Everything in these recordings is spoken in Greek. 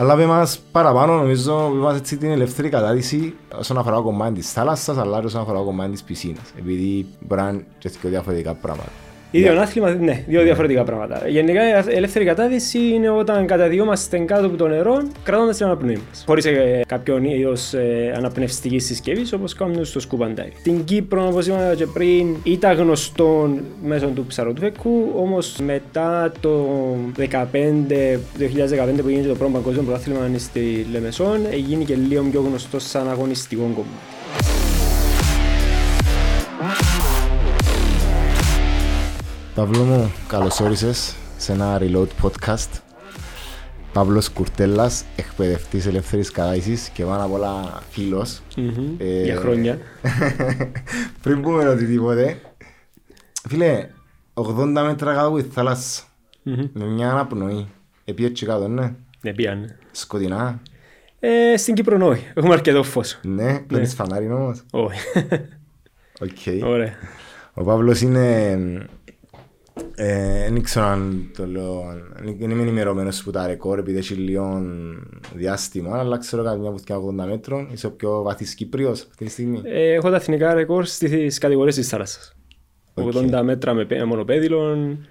Αλλά με μας παραπάνω νομίζω με μας έτσι την ελεύθερη κατάδυση όσον αφορά το κομμάτι της θάλασσας αλλά και όσον αφορά το κομμάτι της πισίνας επειδή μπορεί να είναι και δύο διαφορετικά πράγματα. Ίδιο άθλημα, ναι, δύο διαφορετικά πράγματα. Γενικά η ελεύθερη κατάδυση είναι όταν καταδυόμαστε κάτω από το νερό κρατώντας την αναπνοή μας. Χωρίς ε, κάποιον είδος ε, αναπνευστικής συσκευής όπως κάνουμε στο σκουμπαντάρι. Στην Κύπρο, όπως είπαμε και πριν, ήταν γνωστό μέσω του ψαροτουφέκου, όμως μετά το 2015, 2015 που γίνεται το πρώτο παγκόσμιο πρωτάθλημα στη Λεμεσόν, έγινε και λίγο πιο γνωστό σαν αγωνιστικό κομμάτι. Παύλο μου, καλώς όρισες σε ένα Reload podcast. Παύλος Κουρτέλλας, εκπαιδευτής ελεύθερης κατάδυσης και πάνω απ' όλα φίλος. Ε, Για χρόνια. πριν πούμε οτιδήποτε, φίλε, 80 μέτρα κάτω από τη θάλασσα, με μια αναπνοή. Επί έτσι κάτω, ναι. Ναι, πιάνε. Σκοτεινά. Ε, στην Κύπρο όι, έχουμε αρκετό φως. Ναι, παίρνεις φανάρι όμως. Όχι. Οκ. Ωραία. Ο Παύλος είναι ε, δεν ξέρω αν το λέω, δεν είμαι ενημερωμένος που τα ρεκόρ επειδή έχει λίγο διάστημα, αλλά ξέρω κάτι μια βουθκιά 80 μέτρων, είσαι ο πιο βαθύς Κύπριος αυτή τη στιγμή. Ε, έχω τα εθνικά ρεκόρ στις κατηγορίες της θάλασσας. Okay. 80 μέτρα με μονοπέδιλον,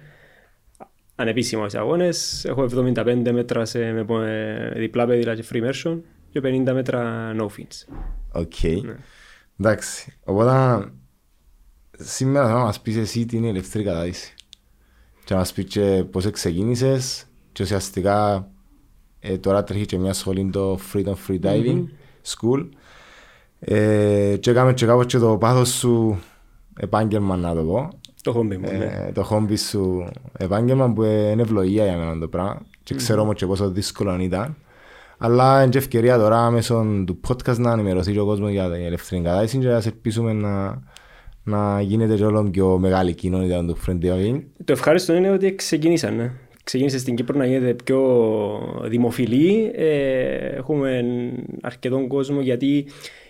ανεπίσημα σε αγώνες, έχω 75 μέτρα σε, με, με διπλά πέδιλα και free immersion και 50 μέτρα no fins. OK. Okay. Ναι. Εντάξει, οπότε σήμερα θα μας πεις εσύ την ελεύθερη κατάδυση και να μας πεις και πώς ξεκίνησες και ουσιαστικά ε, τώρα τρέχει και μια σχολή το Freedom Free Diving mm-hmm. School. Ε, και έκαμε και κάπως και το πάθος σου επάγγελμα να το πω. Το χόμπι μου, ναι. ε, το χόμπι σου επάγγελμα που είναι ευλογία για μένα το πράγμα. Και ξέρω όμως και πόσο δύσκολο ήταν. Αλλά είναι ευκαιρία τώρα μέσω του podcast να ενημερωθεί ο κόσμος για την ελεύθερη κατάσταση και να σε ελπίσουμε να να γίνεται και όλο πιο μεγάλη κοινότητα του friend Το ευχάριστο είναι ότι ξεκίνησαν. Ναι. Ξεκίνησε στην Κύπρο να γίνεται πιο δημοφιλή. Ε, έχουμε αρκετόν κόσμο γιατί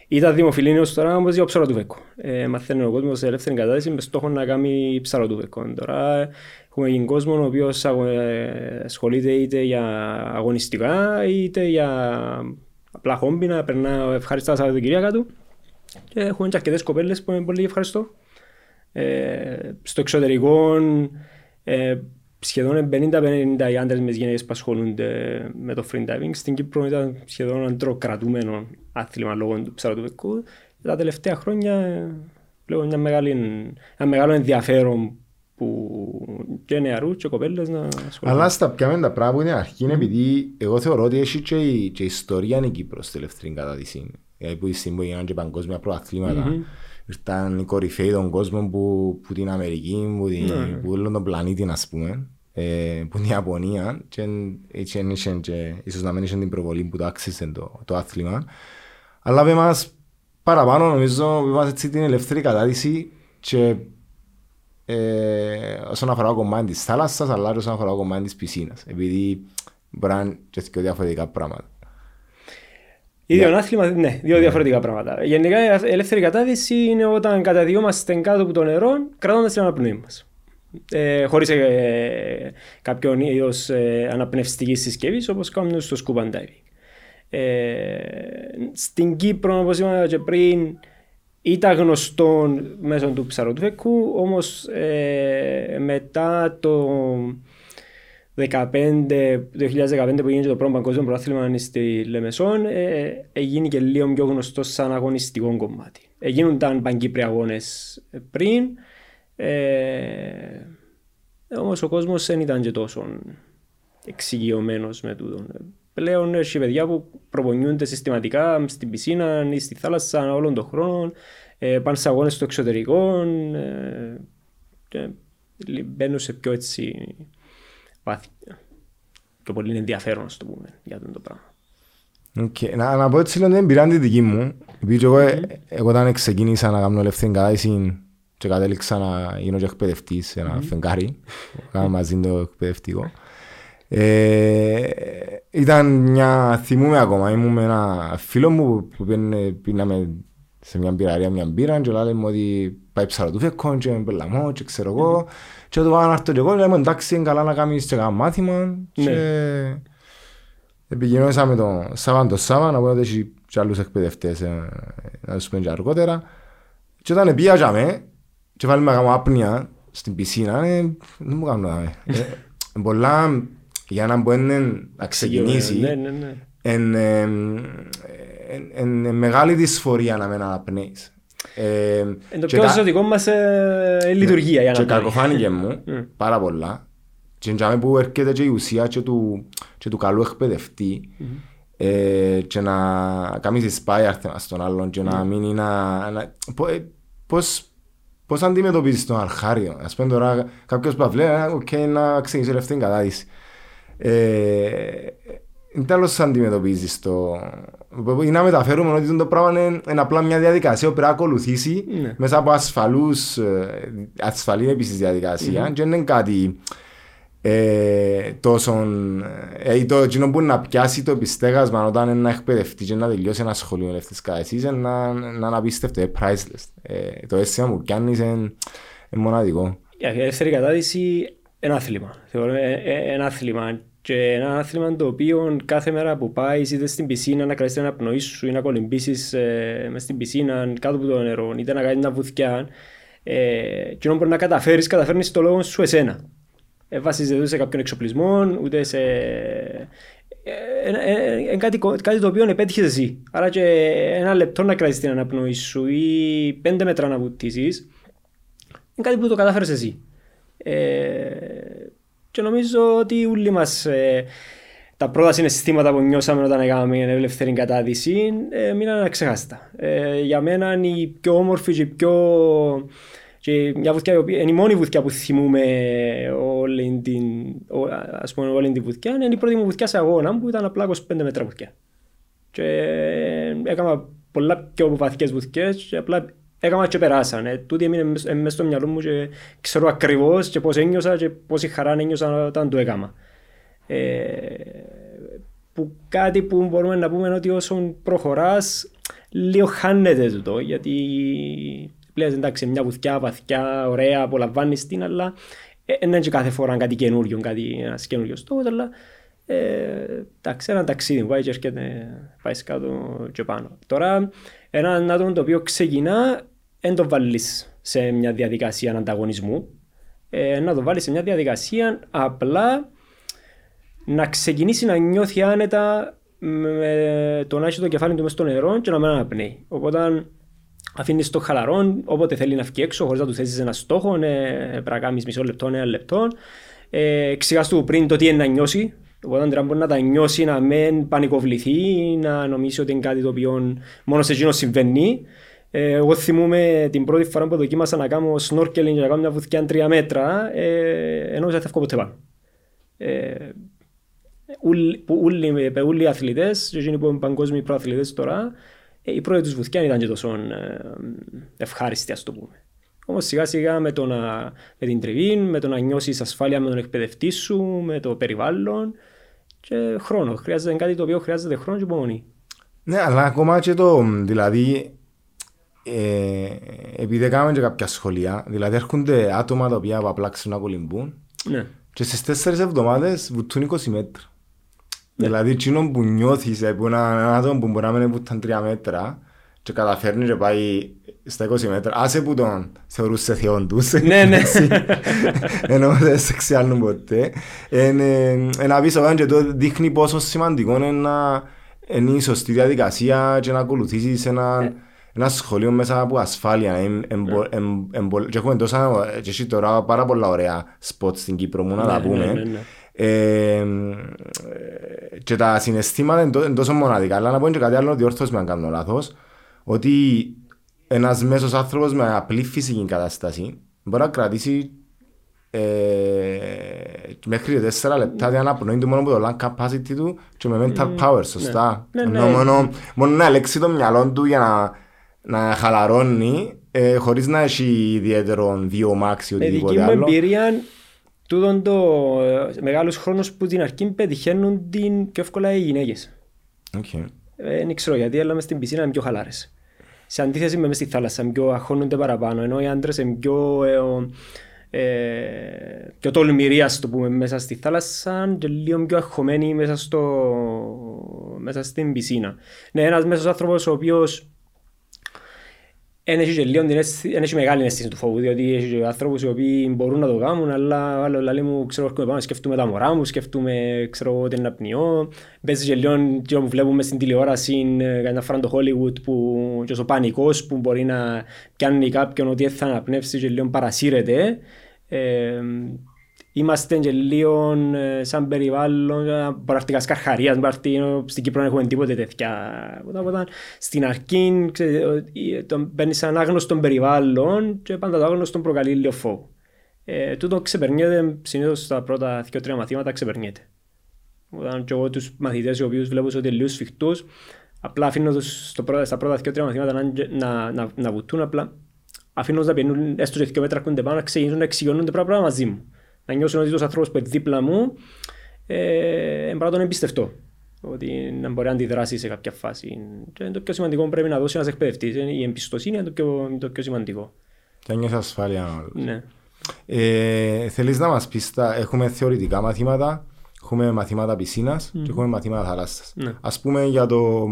ήταν δημοφιλή έως τώρα όμως για ψαροτουβέκο. Ε, μαθαίνει ο κόσμος σε ελεύθερη κατάσταση με στόχο να κάνει ψαροτουβέκο. Τώρα έχουμε γίνει κόσμο ο οποίος ε, ασχολείται είτε για αγωνιστικά είτε για απλά χόμπι να περνά ευχαριστά Σαββατοκυριακά του. Και έχουμε και αρκετές κοπέλες που είναι πολύ ευχαριστώ. Ε, στο εξωτερικό ε, σχεδόν 50-50 οι άντρες με τις γυναίκες που ασχολούνται με το free diving. Στην Κύπρο ήταν σχεδόν αντροκρατούμενο άθλημα λόγω του ψαρατοπικού. Τα τελευταία χρόνια βλέπω μια μεγάλη, ένα μεγάλο ενδιαφέρον που και νεαρούς και κοπέλες να ασχολούνται. Αλλά στα πιάμε τα πράγματα που είναι αρχή είναι επειδή εγώ θεωρώ ότι έχει και η, και η ιστορία είναι Κύπρος στη τελευταία κατάδυση. Δηλαδή που η έγιναν και παγκόσμια προαθλήματα. Mm-hmm. Ήρθαν οι κορυφαίοι των κόσμων που, που την Αμερική, που, την, mm-hmm. που όλον τον πλανήτη, ας πούμε, ε, που την Ιαπωνία και, έτσι, και, και ίσως να μην είχε την προβολή που το άξιζε το, το άθλημα. Αλλά με μας παραπάνω νομίζω με μας έτσι την ελεύθερη κατάδυση και ε, όσον αφορά το κομμάτι της θάλασσας αλλά και όσον αφορά το κομμάτι της πισίνας. Επειδή μπορεί να είναι και διαφορετικά πράγματα. Ίδιο άθλημα, ναι, δύο διαφορετικά πράγματα. Γενικά η ελεύθερη κατάδυση είναι όταν καταδυόμαστε κάτω από το νερό κρατώντας την αναπνοή μας. Ε, Χωρίς ε, κάποιον είδος ε, αναπνευστικής συσκευής όπως κάνουμε στο scuba diving. Ε, στην Κύπρο, όπως είπαμε και πριν, ήταν γνωστό μέσω του ψαροτουφέκου, όμως ε, μετά το 2015, 2015 που έγινε το πρώτο παγκόσμιο πρωτάθλημα στη Λεμεσόν, ε, έγινε και λίγο πιο γνωστό σαν αγωνιστικό κομμάτι. Έγιναν παγκύπρια αγώνες πριν, ε, όμως ο κόσμος δεν ήταν και τόσο εξοικειωμένος με τούτο. Πλέον έχει παιδιά που προπονιούνται συστηματικά στην πισίνα ή στη θάλασσα όλων των χρόνων, ε, πάνε σε αγώνες στο εξωτερικό ε, και μπαίνουν σε πιο έτσι το πολύ ενδιαφέρον, να το πούμε, για το πράγμα. Okay. Να, να πω έτσι λίγο την εμπειρία τη δική μου. Επειδή εγώ, mm-hmm. εγώ όταν ξεκίνησα να κάνω ελεύθερη κατάσταση και κατέληξα να γίνω και εκπαιδευτής σε ένα mm-hmm. φεγγάρι, κάνω μαζί το εκπαιδευτικό. Ε, ήταν μια, θυμούμαι ακόμα, ήμουν με ένα φίλο μου που πίναμε σε μια μπειραρία μια μπύρα και λέμε ότι πάει ψαρωτούφεκο και με πελαμό και ξέρω εγώ και το πάω να έρθω και εγώ λέμε εντάξει είναι καλά να κάνεις και κάνα μάθημα και... Επικοινωνήσα με τον Σάβαν τον Σάβαν, από ότι έχει και άλλους εκπαιδευτές, ε, να τους πούμε και αργότερα. Και όταν πήγαμε και βάλουμε κάνω άπνοια στην πισίνα, ε, δεν μου κάνω δάμε. Ε, πολλά, για να μπορεί να ξεκινήσει, Ναι, ναι, ναι. εν, ε, εν, εν, εν μεγάλη δυσφορία να μην αναπνέεις. Ε, Εν το και πιο τα- ζωτικό μας ε, λειτουργία για και να κάνει. κακοφάνηκε μου πάρα πολλά. Και εντιαμε που έρχεται και η ουσία και του, και του καλού εκπαιδευτή ε, και να κάνεις inspire στον άλλον και να μην είναι... να- πο- ε, Πώς, πώς αντιμετωπίζεις τον αρχάριο. Ας πούμε τώρα κάποιος που βλέπει, «Α, οκ, να ξεκινήσει ελεύθερη κατάδυση. Ε, είναι τέλος αντιμετωπίζεις το... Ή να μεταφέρουμε ότι το πράγμα είναι, είναι απλά μια διαδικασία που πρέπει να ακολουθήσει Ναι. μέσα από ασφαλούς, ε, ασφαλή επίσης διαδικασία και δεν είναι κάτι ε, τόσο... Ε, ή το εκείνο που να πιάσει το επιστέγασμα όταν είναι να εκπαιδευτεί και να τελειώσει ένα σχολείο ελεύθερης κατάστασης είναι να, να είναι απίστευτο, είναι priceless. Ε, το αίσθημα που πιάνεις είναι, είναι μοναδικό. Η ελεύθερη κατάδυση ένα άθλημα. Θεωρώ ε, ε, ένα άθλημα. Και ένα άθλημα το οποίο κάθε μέρα που πάεις είτε στην πισίνα να κρατήσεις την αναπνοή σου ή να κολυμπήσεις ε, μες στην πισίνα κάτω από το νερό, είτε να κάνεις μια βουθιά. Ε, και όταν μπορεί να καταφέρεις, καταφέρνεις το λόγο σου εσένα. Ε, βασίζεται ούτε σε κάποιον εξοπλισμό, ούτε σε. Ε, ε, ε, ε, κάτι, κάτι το οποίο επέτυχες εσύ. Άρα και ένα λεπτό να κρατήσεις την αναπνοή σου ή πέντε μέτρα να βουτήσεις, είναι κάτι που το κατάφερες εσύ. Ε, και νομίζω ότι όλοι μας ε, τα πρώτα συναισθήματα που νιώσαμε όταν έκαναμε την ελεύθερη κατάδυση ε, μείναν αξεχάστα. Ε, για μένα είναι η πιο όμορφη και η πιο... Και μια βουτιά, η οποία- είναι η μόνη βουτιά που θυμούμε όλη την, ο- ας πούμε, όλη την βουτιά. Είναι η πρώτη μου βουτιά σε αγώνα που ήταν απλά 25 μέτρα βουτιά. Και έκανα πολλά πιο βαθιές βουτιές και απλά έκανα και περάσαν. Ε, τούτη έμεινε μες- ε, μες στο μυαλό μου και ξέρω ακριβώς και πώς ένιωσα και πόση χαρά ένιωσα όταν το έκανα. Ε, που κάτι που μπορούμε να πούμε είναι ότι όσο προχωράς λίγο χάνεται τούτο γιατί πλέον εντάξει μια βουθιά βαθιά, ωραία, απολαμβάνεις την αλλά ε, δεν είναι και κάθε φορά κάτι καινούριο, κάτι, ένας καινούριος στόχος αλλά ε, εντάξει, ένα ταξίδι που πάει και έρχεται, πάει κάτω και πάνω. Τώρα, ένα άτομο το οποίο ξεκινά, δεν το βάλεις σε μια διαδικασία ανταγωνισμού, ε, να το βάλεις σε μια διαδικασία απλά να ξεκινήσει να νιώθει άνετα με το να έχει το κεφάλι του μες στο νερό και να μην αναπνέει. Οπότε αφήνεις το χαλαρό, όποτε θέλει να βγει έξω, χωρίς να του θέσει ένα στόχο, ε, πρέπει να κάνεις μισό λεπτό, ένα λεπτό. Ε, εξηγάς του πριν το τι είναι να νιώσει. Οπότε τώρα μπορεί να τα νιώσει, να μην πανικοβληθεί, να νομίσει ότι είναι κάτι το οποίο μόνο σε εκείνο συμβαίνει. Ε, εγώ θυμούμαι την πρώτη φορά που δοκίμασα να κάνω snorkeling και να κάνω μια βουθιά τρία μέτρα, ε, ενώ δεν θα φεύγω ποτέ πάνω. Ε, ούλοι- που όλοι, ε, όλοι οι αθλητές, και εκείνοι που είναι παγκόσμιοι προαθλητές τώρα, ε, η πρώτη τους βουθιά ήταν και τόσο ε, ευχάριστη, ας το πούμε. Όμως σιγά σιγά με, το να, με την τριβή, με το να νιώσεις ασφάλεια με τον εκπαιδευτή σου, με το περιβάλλον και χρόνο. Χρειάζεται κάτι το οποίο χρειάζεται χρόνο και υπομονή. Ναι, αλλά ακόμα και το, δηλαδή, ε, επειδή κάνουμε και κάποια σχολεία, δηλαδή έρχονται άτομα τα οποία απλά ξέρουν να κολυμπούν Ναι. και στις τέσσερις εβδομάδες βουτούν 20 μέτρα. Δηλαδή, εκείνο που νιώθεις, ε, που ένα, ένα άτομο που μπορεί να μην βούταν 3 μέτρα και καταφέρνει και πάει στα 20 μέτρα, άσε που τον θεωρούσε θεόν τους. Ναι, ναι. έτσι. Ενώ δεν σε ξεάλλουν ποτέ. Είναι ένα πίσω και το δείχνει πόσο σημαντικό είναι να είναι η σωστή διαδικασία και να ακολουθήσεις ένα, ένα σχολείο μέσα από ασφάλεια. Εμ- εμπο- εμ- εμπο- Και έχουμε τόσα, και εσύ τώρα πάρα πολλά ωραία σποτ στην Κύπρο μου να τα Ναι, πούμε. ναι, ναι, ναι. Ε, και τα συναισθήματα είναι τό- είναι τόσο μοναδικά. Αλλά να πω και κάτι άλλο, διόρθωση με αν κάνω λάθος, ότι ένας μέσος άνθρωπος με απλή φυσική κατάσταση μπορεί να κρατήσει ε, μέχρι 4 λεπτά την αναπνοή του μόνο από το lung capacity του και με mental power, σωστά. Ναι, Ενώ ναι. μόνο, μόνο να ελέξει το μυαλό του για να, να χαλαρώνει ε, χωρίς να έχει ιδιαίτερο βιομάξι ή Με δική οτιδήποτε μου άλλο. εμπειρία, τούτον το ε, μεγάλους χρόνους που την αρχή πετυχαίνουν την πιο εύκολα οι γυναίκες. Okay. Ε, Δεν ξέρω γιατί, αλλά μες στην πισίνα είναι πιο χαλάρες. Σε αντίθεση με μες στη θάλασσα, είναι πιο αχώνονται παραπάνω, ενώ οι άντρες είναι πιο, ε, ο- ε, πιο τολμηρία το πούμε μέσα στη θάλασσα και λίγο πιο αγχωμένη μέσα, στο, μέσα στην πισίνα. Ναι, ένας μέσος άνθρωπος ο οποίος δεν έχει, λίγο, έχει μεγάλη αίσθηση του φόβου, διότι έχει και άνθρωπους οι οποίοι μπορούν να το κάνουν, αλλά άλλο λέει μου, ξέρω, έρχομαι πάνω, σκεφτούμε τα μωρά μου, σκεφτούμε, ξέρω, την απνιώ. Παίζει και λίγο, και που βλέπουμε στην τηλεόραση, κανένα φορά το Hollywood, που και ο πανικός που μπορεί να πιάνει κάποιον ότι θα αναπνεύσει και λίγο παρασύρεται. Ε, είμαστε και λίγο ε, σαν περιβάλλον, πρακτικά σκαρχαρίας, στην Κύπρο δεν έχουμε τίποτε τέτοια. Στην αρχή παίρνεις σαν άγνωστο περιβάλλον και πάντα το άγνωστο προκαλεί λίγο φόβο. Ε, τούτο ξεπερνιέται, συνήθως στα πρώτα δύο τρία μαθήματα ξεπερνιέται. Όταν και εγώ τους μαθητές οι οποίους βλέπω ότι λίγο σφιχτούς, απλά αφήνω τους στο πρώτα, στα πρώτα δύο τρία μαθήματα να, να, να, να βουτούν, απλά αφήνω να πιένουν έστω και δύο μέτρα κοντά πάνω, να ξεκινήσουν να εξηγιώνονται πράγματα μαζί μου να νιώσω ότι ο άνθρωπος που είναι δίπλα μου ε, πρέπει να τον εμπιστευτώ. Ότι να μπορεί να αντιδράσει σε κάποια φάση. Και είναι το πιο σημαντικό που πρέπει να δώσει ένας εκπαιδευτής. Η εμπιστοσύνη είναι το πιο, το πιο σημαντικό. Και νιώθεις ασφάλεια. Ναι. Ε, Θέλεις να μας πεις, έχουμε θεωρητικά μαθήματα, έχουμε μαθήματα πισίνας mm. και έχουμε μαθήματα θάλασσα. Ναι. Α πούμε για το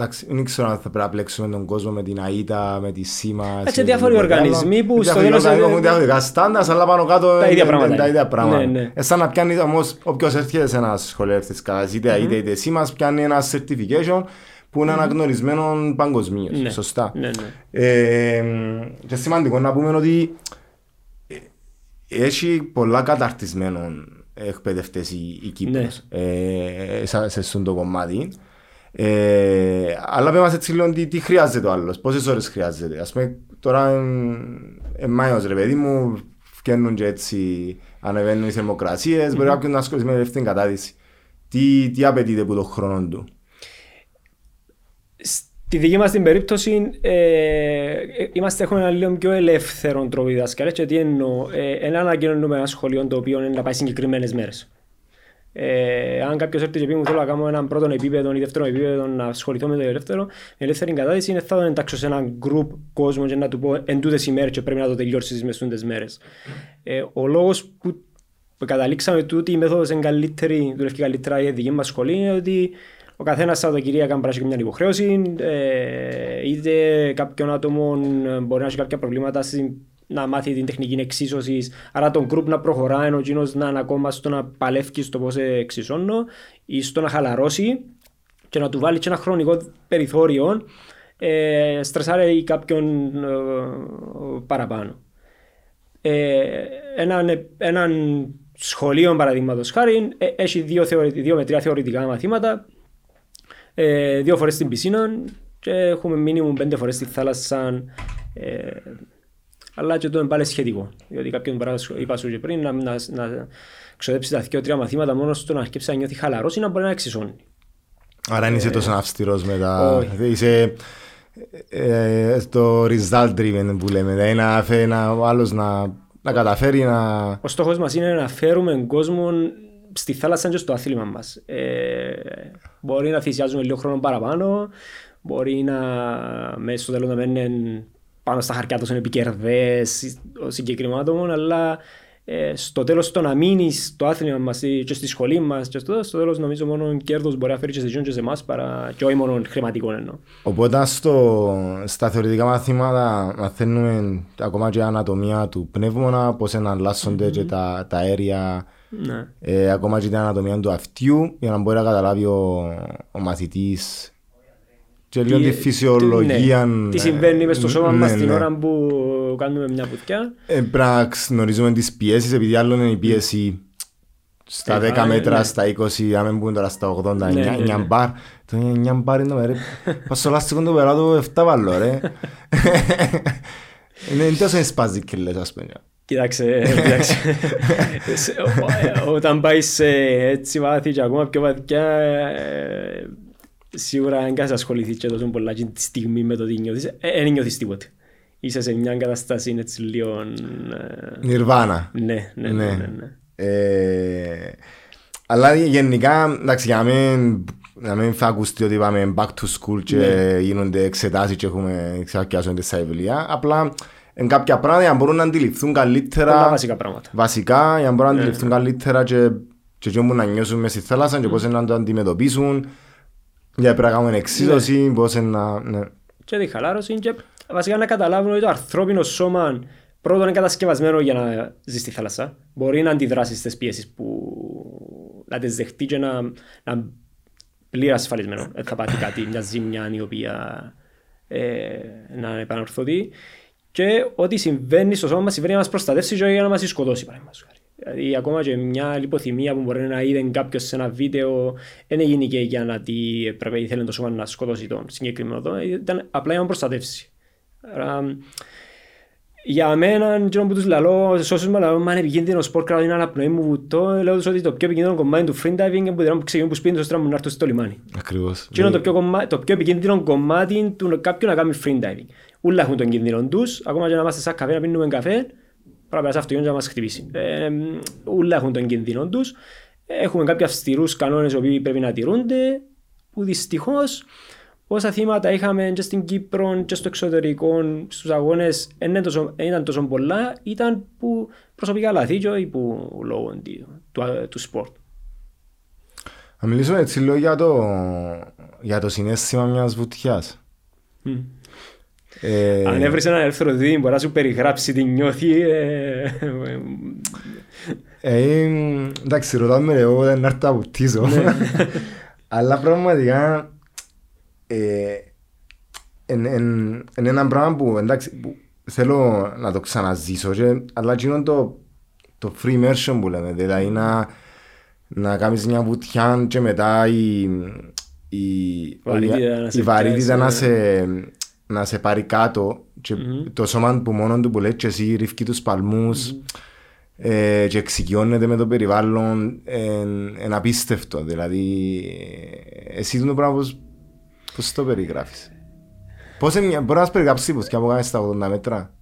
Εντάξει, δεν ξέρω αν θα πρέπει να πλέξουμε τον κόσμο με την ΑΕΤΑ, με τη ΣΥΜΑ. Εντάξει, διάφοροι οργανισμοί που στο τέλος... Έχουν διάφορα στάντας, αλλά πάνω κάτω τα ίδια πράγματα. Τα ίδια πράγματα. Ναι, ναι. Εσάν να πιάνει όμως, όποιος έρχεται σε ένα σχολείο έρθεις καλά, είτε ΑΕΤΑ είτε ΣΥΜΑ, πιάνει ένα certification που είναι αναγνωρισμένο παγκοσμίως. Ναι. Σωστά. Ναι, ναι. Ε, και σημαντικό να πούμε ότι έχει πολλά καταρτισμένων εκπαιδευτές η, η Κύπρος ναι. ε, σε, σε αυτό το κομμάτι. Ε, αλλά πέμε έτσι λίγο τι, τι χρειάζεται ο άλλος, πόσες ώρες χρειάζεται. Ας πούμε τώρα είναι Μάιος ρε παιδί μου, φτιάχνουν και έτσι ανεβαίνουν οι θερμοκρασίες, mm-hmm. μπορεί κάποιον να ασχοληθεί με δεύτερη κατάδυση. Τι, τι απαιτείται από τον χρόνο του; Στη δική μας την περίπτωση ε, είμαστε, έχουμε ένα λίγο πιο ελεύθερο τρόπο διδασκαλίας και τι εννοώ. Ε, ένα αναγκαίνουμε ένα σχολείο το οποίο είναι να πάει συγκεκριμένες μέρες. Ε, αν κάποιος έρθει και πει μου θέλω να κάνω έναν πρώτο επίπεδο ή δεύτερο επίπεδο να ασχοληθώ με το δεύτερο, η ελεύθερη κατάδυση είναι θα τον εντάξω σε έναν γκρουπ κόσμο και να του πω εν τούτες ημέρες και πρέπει να το τελειώσεις μες στούντες μέρες. Ε, ο λόγος που καταλήξαμε τούτη η μέθοδος είναι καλύτερη, δουλεύει καλύτερα η δική μας σχολή είναι ότι ο καθένας Σαββατοκυριακά μπορεί να έχει μια υποχρέωση, ε, είτε κάποιον άτομο μπορεί να έχει κάποια προβλήματα στην να μάθει την τεχνική εξίσωσης, άρα τον group να προχωρά, ενώ εκείνο να είναι ακόμα στο να παλεύει στο πώς εξισώνω ή στο να χαλαρώσει και να του βάλει και ένα χρονικό περιθώριο ε, στρεσάρει κάποιον ε, παραπάνω. Ε, έναν, έναν σχολείο παραδείγματος χάρη ε, έχει δύο, δύο με τρία θεωρητικά μαθήματα, ε, δύο φορές στην πισίνα και έχουμε μήνυμου πέντε φορές στη θάλασσα. Ε, αλλά και το είναι πάλι σχετικό. Διότι κάποιον μπορεί είπα σου και πριν, να, να, να ξοδέψεις τα δύο τρία μαθήματα μόνο στο να αρχίσει να νιώθει χαλαρός ή να μπορεί να εξισώνει. Άρα δεν είσαι ε, τόσο αυστηρός με τα. Είσαι ε, το result driven που λέμε. Δηλαδή να φέρει ένα άλλος να, να καταφέρει να. Ο στόχος μας είναι να φέρουμε κόσμο στη θάλασσα και στο άθλημα μας. Ε, μπορεί να θυσιάζουμε λίγο χρόνο παραπάνω, μπορεί να μέσα στο τέλος να μένουν πάνω στα χαρτιά τους είναι επικερδές ο συγκεκριμένο άτομο, αλλά ε, στο τέλος το να μείνεις στο άθλημα μας και στη σχολή μας, και στο, στο τέλος νομίζω μόνο κέρδος μπορεί να φέρει και σε και σε εμάς παρά και όχι μόνο χρηματικό εννοώ. Οπότε στο, στα θεωρητικά μαθήματα μαθαίνουμε ακόμα και ανατομία του πνεύμονα, πώς εναλλάσσονται mm-hmm. και τα, τα αέρια, ναι. ε, ακόμα και την ανατομία του αυτιού, για να μπορεί να καταλάβει ο, ο μαθητής και λίγο τη φυσιολογία. Ναι. Τι συμβαίνει μες στο σώμα ναι, μας την ναι. ώρα που κάνουμε μια πουτιά; Ε, πρέπει να γνωρίζουμε τις πιέσεις, επειδή άλλο είναι η πίεση στα 10 ε, μέτρα, ναι. στα 20, αν μην πούμε τώρα στα 80, 9 μπαρ. Το 9 μπαρ είναι το ρε. Πας στο λάστικο το περά το 7 βάλω ρε. Είναι τόσο σπάζει και λες ας πούμε. Κοίταξε, κοίταξε. Όταν πάει σε έτσι βάθη και ακόμα πιο βαθιά σίγουρα αν κάτι ασχοληθείς και τόσο πολλά και τη στιγμή με το τι νιώθεις, δεν ε, νιώθεις τίποτε. Είσαι σε μια κατάσταση έτσι λίγο... Ε, Νιρβάνα. Ναι, ναι, ναι. ναι, ναι. ναι. Ε, αλλά γενικά, εντάξει, για μην, να μην θα ακουστεί ότι πάμε back to school και ναι. γίνονται εξετάσεις και έχουμε εξαρκιάζονται στα βιβλία. Απλά Εν κάποια πράγματα για να μπορούν να αντιληφθούν Πολλά καλύτερα βασικά πράγματα. βασικά για να μπορούν να Ναι. αντιληφθούν καλύτερα και και εκείνο που να νιώσουν μες στη θάλασσα και πώς να το αντιμετωπίσουν για πρέπει να κάνουν εξίσωση, πώς να... ναι. Και τη χαλάρωση και βασικά να καταλάβουν ότι το ανθρώπινο σώμα πρώτον είναι κατασκευασμένο για να ζει στη θάλασσα. Μπορεί να αντιδράσει στις πιέσεις που να τις δεχτεί και να, να πλήρω ασφαλισμένο. Δεν θα πάθει κάτι, μια ζημιά η οποία ε, να είναι επανορθωτή. Και ό,τι συμβαίνει στο σώμα μας συμβαίνει να μας προστατεύσει και για να μας σκοτώσει παραδείγματος χάρη. Δηλαδή ακόμα και μια λιποθυμία που μπορεί να είδε κάποιος σε ένα βίντεο δεν έγινε και για να τι έπρεπε ήθελε το σώμα να σκοτώσει τον συγκεκριμένο εδώ. Ήταν απλά για να προστατεύσει. Άρα, για μένα, εκείνο που τους λαλώ, σε όσους με λαλώ, μα είναι επικίνδυνο σπορ, κρατώ την αναπνοή μου βουτώ, λέω τους ότι το πιο επικίνδυνο κομμάτι του freediving είναι που δεν ξεκινούν που σπίνουν στο στράμμα να έρθουν στο λιμάνι. Ακριβώς. Και είναι το πιο, κομμά... το πιο επικίνδυνο κομμάτι του κάποιου να κάνει freediving. Ούλα έχουν τον κίνδυνο τους, ακόμα και να είμαστε σαν καφέ να πίνουμε καφέ, πρέπει να περάσει αυτό να μας χτυπήσει. Ε, ούλα έχουν τον κίνδυνο τους. Έχουμε κάποιοι αυστηρούς κανόνες οι οποίοι πρέπει να τηρούνται, που δυστυχώς όσα θύματα είχαμε και στην Κύπρο και στο εξωτερικό στους αγώνες δεν ήταν τόσο, δεν ήταν τόσο πολλά, ήταν που προσωπικά λάθη και όχι που λόγω του, του, του σπορτ. Να μιλήσουμε έτσι λίγο για το, για το συναίσθημα μιας βουτιάς. Ε, Αν έβρεις έναν ελεύθερο δίδυμο μπορεί να σου περιγράψει τι νιώθει. ε, ε, ε, ε, εντάξει, ρωτάμε εγώ δεν έρθω να βουτίζω. Ναι. Αλλά πραγματικά ε, είναι ένα πράγμα που, εντάξει, που θέλω να το ξαναζήσω και, αλλά εκείνο το, το free immersion που λέμε, δηλαδή να, να κάνεις μια βουτιά και μετά η, η, Βαρύτητα να σε η βαρύτητα πιάσει, να ναι. σε, να σε πάρει κάτω και το σώμα που μόνο του που λέει και εσύ ρίφκει τους παλμούς ε, και εξοικειώνεται με το περιβάλλον είναι απίστευτο. Δηλαδή ε, εσύ το πράγμα πώς, πώς το περιγράφεις; Πώς είναι, μια- μπορεί να μας περιγράψεις πώς και από κάνεις στα 80 μέτρα;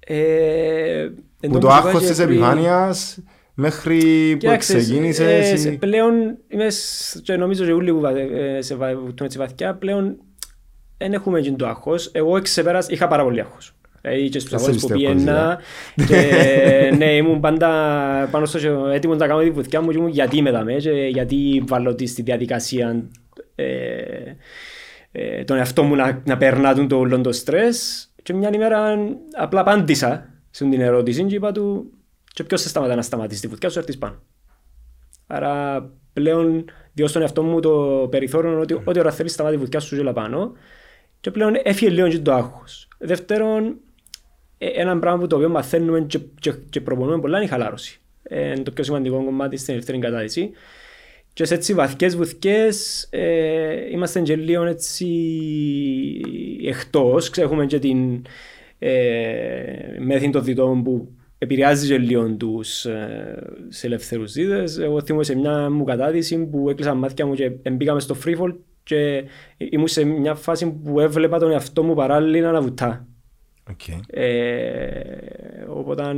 Ε, εν που τω το μεταξύ άγχος και της πριν- επιφάνειας μέχρι που Κοίταξε, ξεκίνησες ε, ή- σε- πλέον είμαι σ- και νομίζω και όλοι που βα- ε, σε βα- βουτούν έτσι βαθιά πλέον δεν έχουμε γίνει το άγχος. Εγώ ξεπέρασα, είχα πάρα πολύ άγχος. Δηλαδή και στους Δεν σε αγώνες που πιστεύω, πήγαινα και ναι, ήμουν πάντα πάνω στο έτοιμος να κάνω τη βουτιά μου και ήμουν γιατί με δαμέ και γιατί βάλω τη στη διαδικασία ε, ε, τον εαυτό μου να, να περνά το όλο το στρες και μια ημέρα απλά απάντησα σε την ερώτηση και είπα του και ποιος σε σταματά να σταματήσει τη βουτιά σου έρθεις πάνω. Άρα πλέον διώ στον εαυτό μου το περιθώριο ότι ό,τι ώρα θέλεις σταμάτη τη βουτιά σου και πάνω και πλέον έφυγε λίγο και το άγχος. Δεύτερον, ε, ένα πράγμα που το οποίο μαθαίνουμε και, και, και προπονούμε πολλά είναι η χαλάρωση. Ε, είναι το πιο σημαντικό κομμάτι στην ελεύθερη κατάδυση. Και σε έτσι βαθιές βουθκές ε, είμαστε και λίγο έτσι εκτός. Έχουμε και την ε, μέθη των διτών που επηρεάζει και λίγο τους ε, σε ελεύθερους δίδες. Εγώ θυμούμαι σε μια μου κατάδυση που έκλεισα μάτια μου και μπήκαμε στο free fall και ήμουν σε μια φάση που έβλεπα τον εαυτό μου παράλληλα να βουτά. Οκ. Ε, οπότε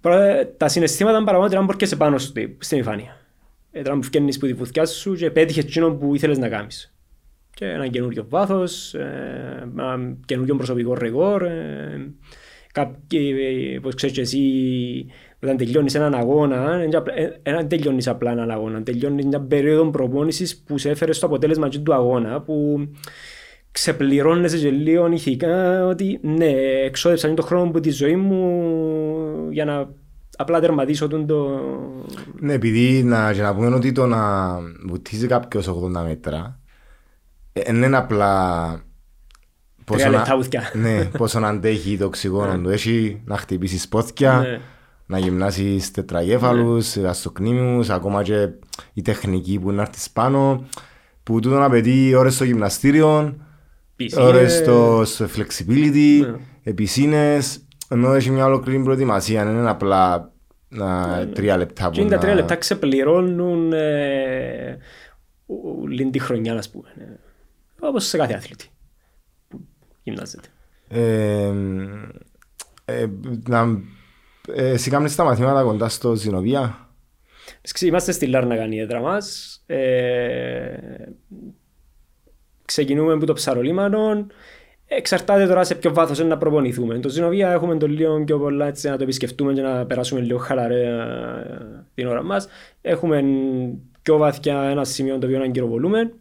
πρώτα, τα συναισθήματα είναι παραπάνω ότι να μπορείς πάνω στη, στην επιφάνεια. Ε, τώρα που φκαίνεις που τη βουθκιά σου και πέτυχες εκείνο που ήθελες να κάνεις. Και ένα καινούριο βάθος, ε, ένα καινούριο προσωπικό ρεκόρ. Ε, κάποιοι, ε, όπως ξέρεις και εσύ, όταν τελειώνεις έναν αγώνα, δεν είναι απλά- ε, ε, δεν τελειώνεις απλά έναν αγώνα, τελειώνεις μια περίοδο προπόνησης που σε έφερε στο αποτέλεσμα και του αγώνα, που ξεπληρώνεσαι και λίγο ηθικά ότι ναι, εξόδεψα το χρόνο που τη ζωή μου για να απλά τερματίσω τον το... Ναι, επειδή να, και να πούμε ότι το να βουτίζει κάποιος 80 μέτρα ε, δεν είναι απλά Τρία να- λεπτά βουθιά. ναι, πόσο να αντέχει το οξυγόνο του. Έχει να χτυπήσεις πόθηκια, Ναι. Να γυμνάσεις τετραγέφαλους, αστοκνήμιους, ακόμα και η τεχνική που είναι να έρθεις πάνω, που τούτο να απαιτεί ώρες στο γυμναστήριο, Πισίνες. ώρες στο, στο flexibility, Ναι. επισίνες, ενώ έχει μια ολόκληρη προετοιμασία, δεν είναι απλά να, τρία λεπτά Ναι, Και που είναι τα να... τρία λεπτά ξεπληρώνουν ε, όλη τη χρονιά, ας πούμε. Ε, Όπως σε κάθε άθλητη που γυμνάζεται. Ε, ε, να, ε, εσύ κάνεις τα μαθήματα κοντά στο Ζηνοβία. Ξέρεις, Είμαστε στη Λάρνακα η έδρα μας. Ε, ξεκινούμε από το ψαρολίμανο. Εξαρτάται τώρα σε ποιο βάθος είναι να προπονηθούμε. Το Ζηνοβία έχουμε το λίγο πιο πολλά έτσι, να το επισκεφτούμε και να περάσουμε λίγο χαλαρέ ε, την ώρα μας. Έχουμε πιο βαθιά ένα σημείο το οποίο να αγκυροβολούμε.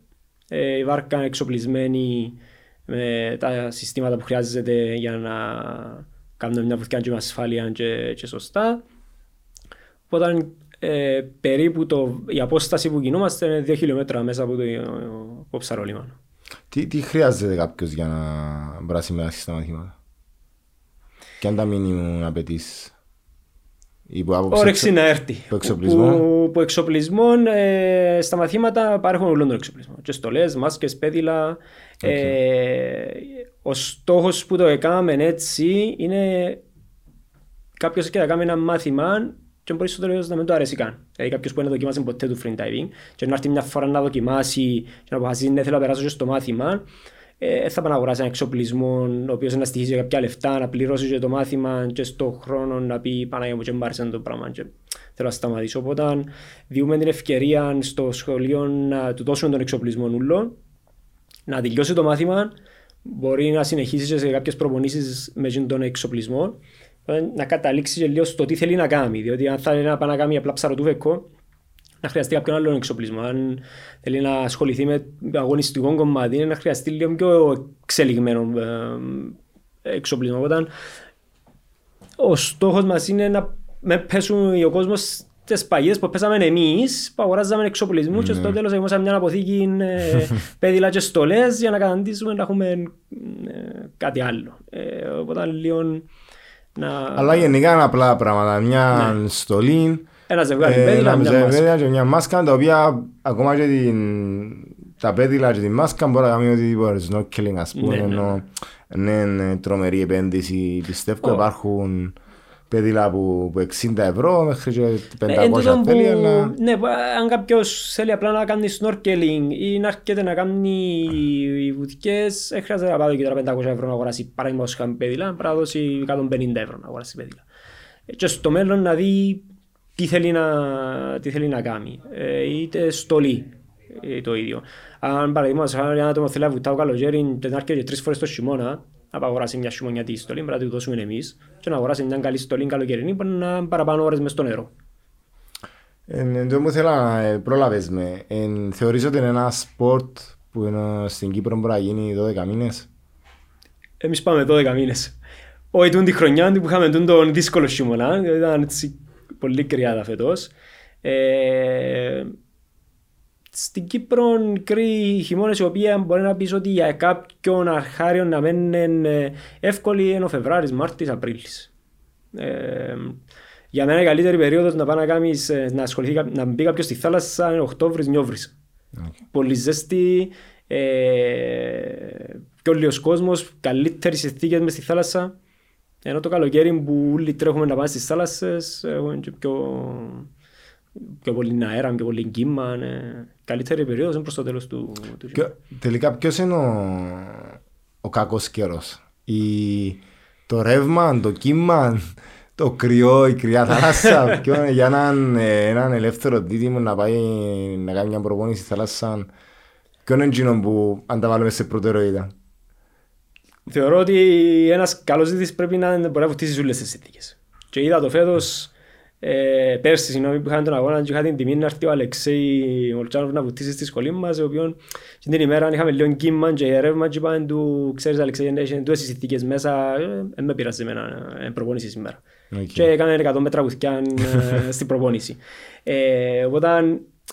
Ε, η βάρκα είναι εξοπλισμένη με τα συστήματα που χρειάζεται για να κάνουμε μια βοηθιά και με ασφάλεια και, και σωστά. Οπότε ε, περίπου το, η απόσταση που κινούμαστε είναι δύο χιλιόμετρα μέσα από το, το ψαρόλιμα. Τι, τι χρειάζεται κάποιος για να μπορεί να συμμετάσχει στα μαθήματα; Και αν τα μήνυμα απαιτήσεις. Όρεξη να έρθει. Που εξοπλισμό. Που, που εξοπλισμό ε, στα μαθήματα υπάρχουν όλων τον εξοπλισμό. Και στολές, μάσκες, πέδιλα. Okay. Ε, ο στόχος που το έκαναμε έτσι είναι κάποιος και να κάνει ένα μάθημα και μπορεί στο τέλος να μην το αρέσει καν. Δηλαδή κάποιος που δεν δοκιμάσει ποτέ του free diving και να έρθει μια φορά να δοκιμάσει και να αποφασίσει ναι θέλω να περάσω και στο μάθημα ε, θα πάει να αγοράσει ένα εξοπλισμό ο οποίος να στοιχίζει κάποια λεφτά, να πληρώσει και το μάθημα και στο χρόνο να πει Παναγία μου και μου άρεσε το πράγμα και θέλω να σταματήσω. Οπότε διούμε την ευκαιρία στο σχολείο να του δώσουμε τον εξοπλισμό ούλο, να τελειώσει το μάθημα, μπορεί να συνεχίσει σε κάποιες προπονήσεις με τον εξοπλισμό να καταλήξει και λίγο στο τι θέλει να κάνει. Διότι αν θέλει να πάει να κάνει απλά ψαρωτούβεκο, να χρειαστεί κάποιον άλλο εξοπλισμό. Αν θέλει να ασχοληθεί με αγωνιστικό κομμάτι, να χρειαστεί λίγο πιο εξελιγμένο ε, εξοπλισμό. Οπότε, ο στόχος μας είναι να με πέσουν ο κόσμος τις παγιέ που πέσαμε εμείς, που αγοράζαμε εξοπλισμού mm. και στο τέλος έχουμε μια αποθήκη ε, πέδιλα και στολές για να καταντήσουμε να έχουμε ε, κάτι άλλο. Ε, οπότε λίγο να... Αλλά γενικά είναι απλά πράγματα. Μια ναι. στολή, ένα ζευγάρι ε, πέδιλα, μια μάσκα. και μια μάσκα, τα οποία ακόμα και την, τα πέδιλα και τη μάσκα μπορεί να κάνει οτιδήποτε snorkeling ας πούμε, ναι, ναι. ενώ ναι, είναι τρομερή επένδυση. Πιστεύω oh. υπάρχουν πέδιλα που, που 60 ευρώ μέχρι και 500 ε, θέλει. Αλλά... Ναι, αν κάποιος θέλει απλά να κάνει snorkeling ή να έρχεται να κάνει βουθκιές, ε, χρειάζεται να πάει και τώρα 500 ευρώ να αγοράσει παραδείγματος χάρη πέδιλα, πρέπει να δώσει 150 ευρώ να αγοράσει πέδιλα. Ε, και στο μέλλον να δει τι θέλει να, τι θέλει να κάνει. Ε, είτε στολή ε, το ίδιο. Αν παραδείγματος, αν ένα άτομο θέλει να βουτάω καλοκαίρι, να έρχεται και τρεις φορές το χειμώνα, να αγοράσει μια χειμωνιάτικη στολή, πρέπει να τη δώσουμε εμείς και να αγοράσει μια καλή στολή καλοκαιρινή που είναι παραπάνω ώρες μες στο νερό. Ε, το μου θέλω να ε, πρόλαβες με. Ε, θεωρείς ότι είναι ένα σπορτ που είναι στην Κύπρο μπορεί να γίνει 12 μήνες; Εμείς πάμε 12 μήνες. Όχι τούν τη χρονιά που είχαμε τον δύσκολο χειμώνα, ήταν έτσι πολύ κρυάδα φετός. Ε, στην Κύπρο κρύοι χειμώνες οι οποίοι μπορεί να πεις ότι για κάποιον αρχάριο να μένουν εύκολοι είναι ο Φεβράρης, Μάρτης, Απρίλης. Ε, για μένα η καλύτερη περίοδος να πάει να, κάνεις, ε, να, ασχοληθεί, να μπει κάποιος στη θάλασσα είναι Οκτώβρης, Νιόβρης. Okay. Πολύ ζέστη, ε, πιο λίγος κόσμος, καλύτερες συνθήκες μες στη θάλασσα. Ενώ το καλοκαίρι που όλοι τρέχουμε να πάμε στις θάλασσες έχουμε και πιο, πιο πολύ αέρα, πιο πολύ κύμα. Ναι καλύτερη περίοδος είναι προς το τέλος του, του Ποιο, Τελικά ποιος είναι ο, ο κακός καιρός; Η, το ρεύμα, το κύμα, το κρυό, η κρυά θάλασσα; ποιο είναι για έναν, έναν ελεύθερο δίδυμο να πάει να κάνει μια προπόνηση στη θάλασσα. Ποιο είναι εκείνο που αν τα βάλουμε σε προτεραιότητα; Θεωρώ ότι ένας καλός δίδυμος πρέπει να μπορεί να βοηθήσει όλες τις συνθήκες. Και είδα το φέτος ε, πέρσι, συγγνώμη, που είχαν τον αγώνα και είχα την τιμή να έρθει ο Αλεξέη Μολτσάνοφ να βουτήσει στη σχολή μας, ο οποίος την ημέρα είχαμε λίγο κύμα και ρεύμα και είπαν του, ξέρεις Αλεξέη, έχει τόσες συνθήκες μέσα, δεν ε, με πειράζει εμένα, ε, προπόνηση σήμερα. Okay. Και έκανε 100 μέτρα βουθκιά ε, στην προπόνηση. Ε, οπότε,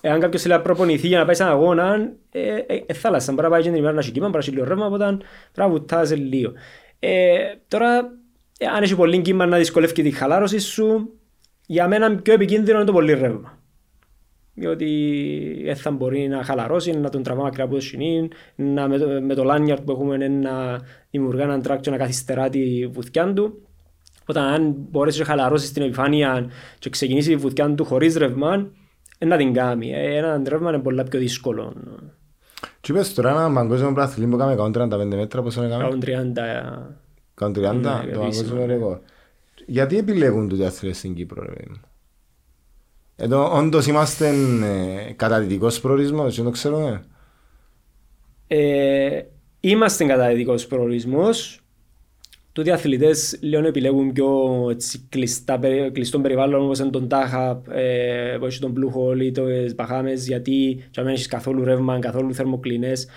εάν κάποιος θέλει να προπονηθεί για να πάει σε έναν αγώνα, ε, ε, θάλασσα, μπορεί να πάει και την ημέρα να έχει κύμα, μπορεί να έχει λίγο ρεύμα, οπότε πρέπει να βουτάζει λίγο. Ε, τώρα, αν έχει πολύ κύμα να δυσκολεύει τη χαλάρωση σου, για μένα πιο επικίνδυνο είναι το πολύ ρεύμα. Διότι έτσι θα μπορεί να χαλαρώσει, να τον τραβά μακριά από το σινί, να με, το, με το λάνιαρτ που έχουμε να δημιουργά έναν τράκτσο να καθυστερά τη βουθιά του. Όταν αν μπορέσει να χαλαρώσει την επιφάνεια και ξεκινήσει τη βουθιά του χωρίς ρεύμα, να την κάνει. Ε, ένα ρεύμα είναι πολύ πιο δύσκολο. Τι είπες τώρα ένα παγκόσμιο πράθυλι που κάνουμε 135 μέτρα, πώς είναι κάνουμε; 130. 130, το παγκόσμιο ρεκόρ. Γιατί επιλέγουν τους αθλητές στην Κύπρο, ρε Εδώ όντως είμαστε ε, καταδυτικός προορισμός, δεν το ξέρουμε. Ε, Είμαστε καταδικός προορισμός. Τούτοι αθλητές λίγο επιλέγουν πιο έτσι, κλειστά, κλειστό περιβάλλον όπως είναι τον Τάχαπ, ε, που έχει τον Blue Hole ή τις Μπαχάμες γιατί δεν έχεις καθόλου ρεύμα, καθόλου θερμοκλίνες.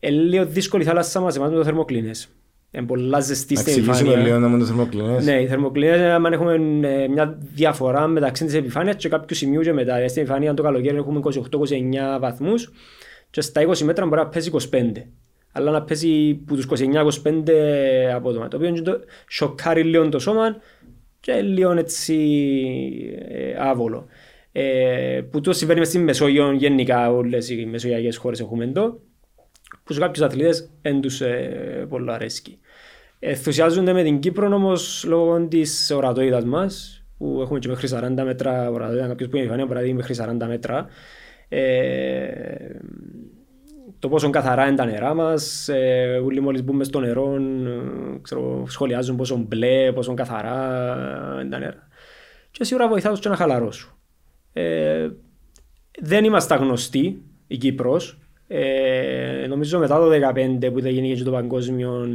Είναι λίγο δύσκολη η θάλασσα μας εμάς με το θερμοκλίνες. Είναι πολλά ζεστή στην επιφάνεια. λίγο να με το θερμοκλίνες. Ναι, οι θερμοκλίνες αν έχουμε ε, μια διαφορά μεταξύ της επιφάνειας και κάποιου σημείου και μετά. Δηλαδή, στην επιφάνεια το καλοκαίρι έχουμε 28-29 βαθμούς και στα 20 μέτρα μπορεί να πέσει 25 αλλά να παίζει που τους 29-25 απότομα. Το οποίο το σοκάρει λίγο το σώμα και λίγο έτσι ε, άβολο. Ε, που το συμβαίνει στην Μεσόγειο γενικά όλες οι μεσογειακές χώρες έχουμε εδώ που σε κάποιους αθλητές δεν τους ε, πολύ αρέσκει. Ενθουσιάζονται με την Κύπρο όμως λόγω της ορατότητας μας που έχουμε και μέχρι 40 μέτρα ορατότητα, κάποιος που είναι επιφανία μπορεί να δει μέχρι 40 μέτρα. Ε, το πόσο καθαρά είναι τα νερά μας. Ε, όλοι μόλις μπούμε στο νερό, ε, ξέρω, σχολιάζουν πόσο μπλε, πόσο καθαρά είναι τα νερά. Και σίγουρα βοηθάς του και να χαλαρώσουν. Ε, δεν είμαστε γνωστοί, η Κύπρος. Ε, νομίζω μετά το 2015 που ήταν γενική το παγκόσμιο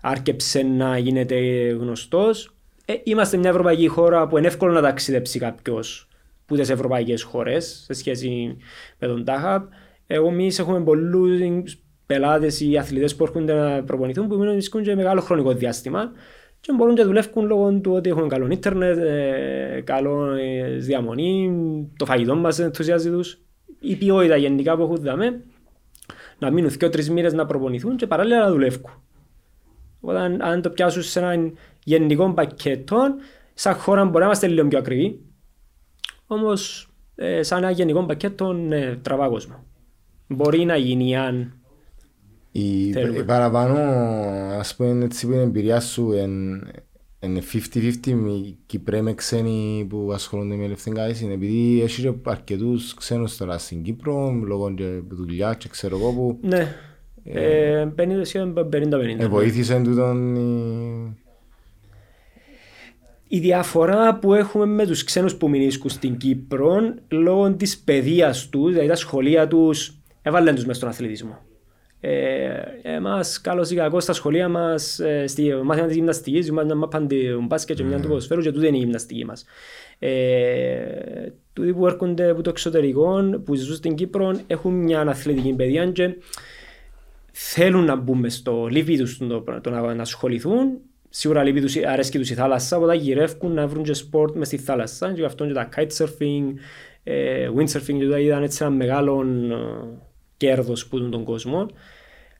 άρκεψε να γίνεται γνωστός. Ε, είμαστε μια ευρωπαϊκή χώρα που είναι εύκολο να ταξιδέψει κάποιος που τι ευρωπαϊκές χώρες σε σχέση με τον ΤΑΧΑΠ. Εγώ εμείς έχουμε πολλούς πελάτες ή αθλητές που έρχονται να προπονηθούν που μείνουν και μεγάλο χρονικό διάστημα και μπορούν να δουλεύουν λόγω του ότι έχουν καλό ίντερνετ, ε, καλό ε, διαμονή, το φαγητό μας ενθουσιάζει τους, η ποιότητα γενικά που έχουν δάμε, να μείνουν δύο τρει μήνε να προπονηθούν και παράλληλα να δουλεύουν. Οπότε αν, αν το πιάσουν σε ένα γενικό πακέτο, σαν χώρα μπορεί να είμαστε λίγο πιο ακριβοί, όμως ε, σαν ένα γενικό πακέτο ναι, τραβά κόσμο. Μπορεί να γίνει αν η, η παραπάνω ας πούμε έτσι που είναι εμπειρία σου είναι 50-50 με Κυπρέ με ξένοι που ασχολούνται με ελευθερικάηση είναι επειδή έχει αρκετούς ξένους τώρα στην Κύπρο λόγω και δουλειά και ξέρω εγώ που Ναι, 50-50 Βοήθησε τούτον η διαφορά που έχουμε με τους ξένους που μηνίσκουν στην Κύπρο λόγω της παιδείας τους, δηλαδή τα σχολεία τους έβαλαν τους μέσα στον αθλητισμό. Ε, εμάς, καλώς ή κακώς, στα σχολεία μας, ε, στη μάθημα της γυμναστικής, μάθημα του μπάσκετ και μια του ποδοσφαίρους και τούτη είναι η γυμναστική μας. Ε, τούτοι που έρχονται από το εξωτερικό, που ζουν στην Κύπρο, έχουν μια αθλητική παιδεία και θέλουν να μπουν στο λίπη τους το, το, να, να ασχοληθούν. Σίγουρα λίπη τους αρέσκει τους η θάλασσα, οπότε γυρεύουν να βρουν και σπορτ μες στη θάλασσα και αυτό και τα kitesurfing, ε, windsurfing και τα είδαν έτσι ένα μεγάλο κέρδος που τον κόσμο.